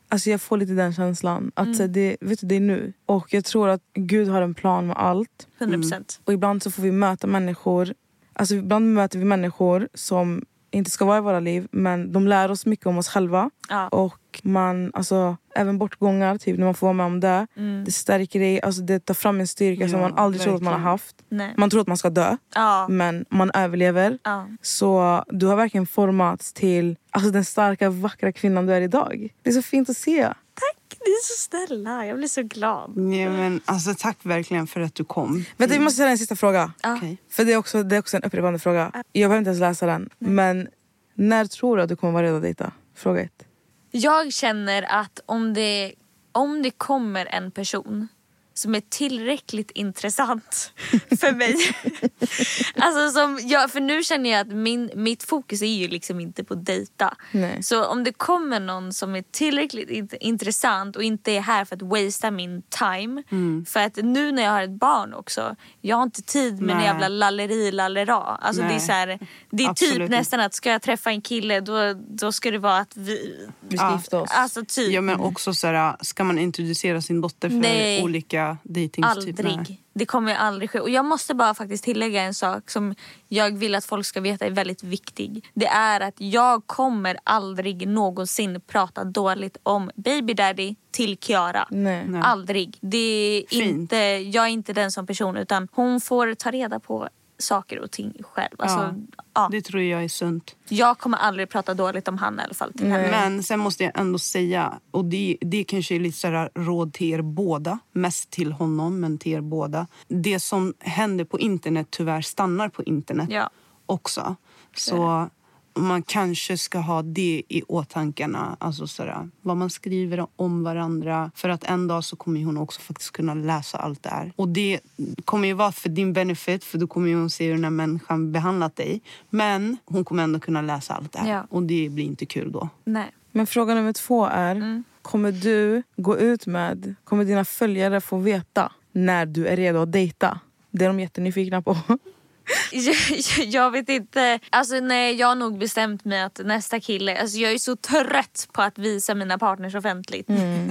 Alltså jag får lite den känslan. Att så här, det, vet du, det är nu. Och jag tror att Gud har en plan med allt. 100 procent. Och ibland så får vi möta människor. Alltså ibland möter vi människor som inte ska vara i våra liv men de lär oss mycket om oss själva. Ja. Och man, alltså, även bortgångar, typ, när man får vara med om det. Mm. Det stärker dig, alltså, det tar fram en styrka som Ja, man aldrig trodde att man har haft. Nej. Man tror att man ska dö, Ja. men man överlever. Så du har verkligen formats till alltså, den starka, vackra kvinnan du är idag. Det är så fint att se. Ni är så snälla. Jag blir så glad. Ja, men, alltså, tack verkligen för att du kom. Vänta, vi måste ställa en sista fråga. Okej. För det är, också, det är också en upprepande fråga. Jag behöver inte ens läsa den. Men när tror du att du kommer vara redo att dejta? Fråga ett. Jag känner att om det, om det kommer en person som är tillräckligt intressant för mig. alltså som jag, för nu känner jag att min, mitt fokus är ju liksom inte på dejta. Nej. Så om det kommer någon som är tillräckligt int- intressant och inte är här för att wastea min time. Mm. För att nu när jag har ett barn också, jag har inte tid med en Nej. jävla lalleri lallera. Alltså det är, så här, det är Absolut typ nästan att ska jag träffa en kille då, då ska det vara att vi... Vi ska Ja. gifta oss. Alltså typ. Ja, men också så här, ska man introducera sin dotter för Nej. olika dejtingstyper? Aldrig. Det kommer ju aldrig ske. Och jag måste bara faktiskt tillägga en sak som jag vill att folk ska veta är väldigt viktig. Det är att jag kommer aldrig någonsin prata dåligt om baby daddy till Kiara. Nej. Nej. Aldrig. Det är Fint. inte, jag är inte den som person utan hon får ta reda på saker och ting själv. Alltså, ja. Det tror jag är sunt. Jag kommer aldrig prata dåligt om han i alla fall till henne. Men sen måste jag ändå säga, och det, det kanske är lite så råd till er båda. Mest till honom, men till er båda. Det som händer på internet tyvärr stannar på internet Ja. också. Så man kanske ska ha det i åtankarna. Alltså sådär, vad man skriver om varandra. För att en dag så kommer hon också faktiskt kunna läsa allt det här. Och det kommer ju vara för din benefit. För då kommer ju hon se hur den här människan behandlat dig. Men hon kommer ändå kunna läsa allt det här. Ja. Och det blir inte kul då. Nej. Men fråga nummer två är, Mm. kommer du gå ut med, kommer dina följare få veta när du är redo att dejta? Det är de jättenyfikna på. Jag, jag vet inte. Alltså nej, jag har nog bestämt mig att nästa kille, alltså jag är så trött på att visa mina partners offentligt.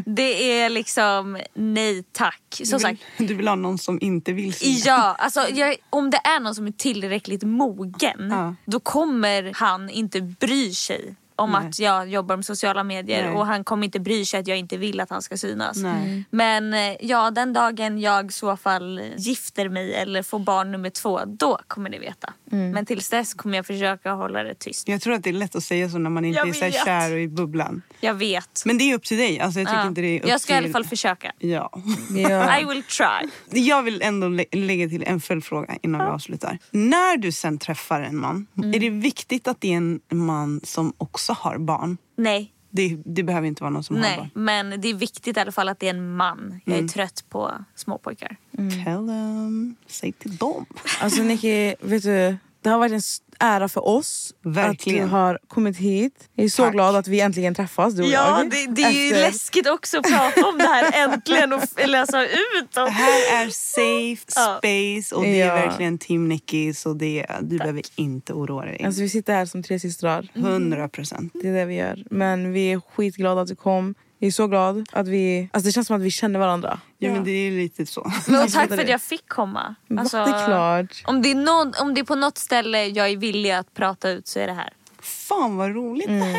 Det är liksom nej tack. Som Du vill, sagt, du vill ha någon som inte vill se. Ja, alltså jag, om det är någon som är tillräckligt mogen Ja. då kommer han inte bry sig om Nej. att jag jobbar med sociala medier Nej. och han kommer inte bry sig att jag inte vill att han ska synas. Nej. Men eh, ja, den dagen jag i så fall gifter mig eller får barn nummer två, då kommer ni veta. Men tills dess kommer jag försöka hålla det tyst. Jag tror att det är lätt att säga så när man inte Jag är så här kär och i bubblan. Jag vet. Men det är upp till dig. Alltså, jag tycker Ja. inte det är upp jag ska i till... alla fall försöka. Ja. Ja. I will try. Jag vill ändå lä- lägga till en följdfråga innan vi avslutar. När du sen träffar en man, Mm. är det viktigt att det är en man som också har barn? Nej, Det, det behöver inte vara någon som har nej. barn. Men det är viktigt i alla fall att det är en man. Jag är trött på småpojkar. Tell them, säg till dem. Alltså Nicky, vet du, det har varit en ära för oss Verkligen. att du har kommit hit. Jag är så Tack. glad att vi äntligen träffas, du och Ja, jag. det, det är ju Efter- läskigt också att prata om det här äntligen och läsa ut. Det Och... här är safe space och det är Ja. verkligen team Nicky så det, du behöver inte oroa dig. Alltså vi sitter här som tre systrar. 100 procent. Det är det vi gör. Men vi är skitglada att du kom. Jag är så glad att vi... Alltså det känns som att vi känner varandra. Ja, men det är lite så. Men och tack för att jag fick komma. Alltså, det är klart. Om det är, någon, om det är på något ställe jag är villig att prata ut så är det här. Fan vad roligt det här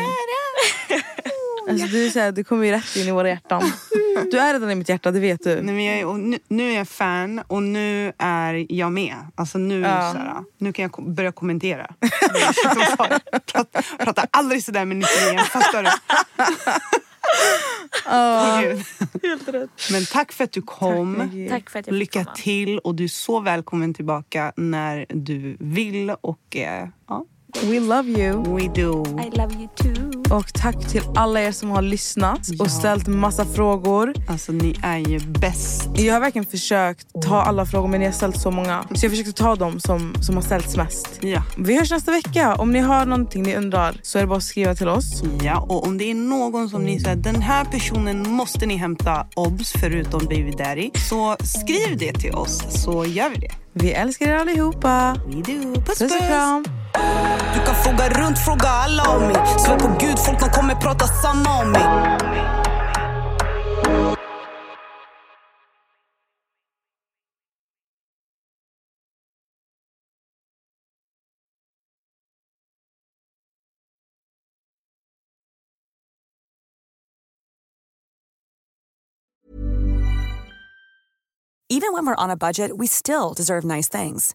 är. Alltså, du, är så här, du kommer ju rätt in i våra hjärtan. Du är redan i mitt hjärta, det vet du. Nej, men jag är, och nu, nu är jag fan och nu är jag med. Alltså nu, Ja. såhär, nu kan jag ko- börja kommentera. Prata, prata aldrig sådär med Nicky igen, fattar du? Åh, Gud. Men tack för att du kom. Tack för att jag fick Lycka komma. till och du är så välkommen tillbaka när du vill. Och eh, ja, We love you. we do. I love you too. Och tack till alla er som har lyssnat Ja. och ställt massa frågor. Alltså ni är ju bäst. Jag har verkligen försökt ta alla frågor men ni har ställt så många. Så jag försökte ta dem som, som har ställts mest. Ja. Vi hörs nästa vecka. Om ni har någonting ni undrar så är det bara att skriva till oss. Ja, och om det är någon som ni säger den här personen måste ni hämta obs förutom baby daddy så skriv det till oss så gör vi det. Vi älskar er allihopa. We do. Puss Puss och kram. Du kan fråga runt, fråga alla om mig. Svär på gud, folk de kommer prata samma om mig. Even when we're on a budget, we still deserve nice things.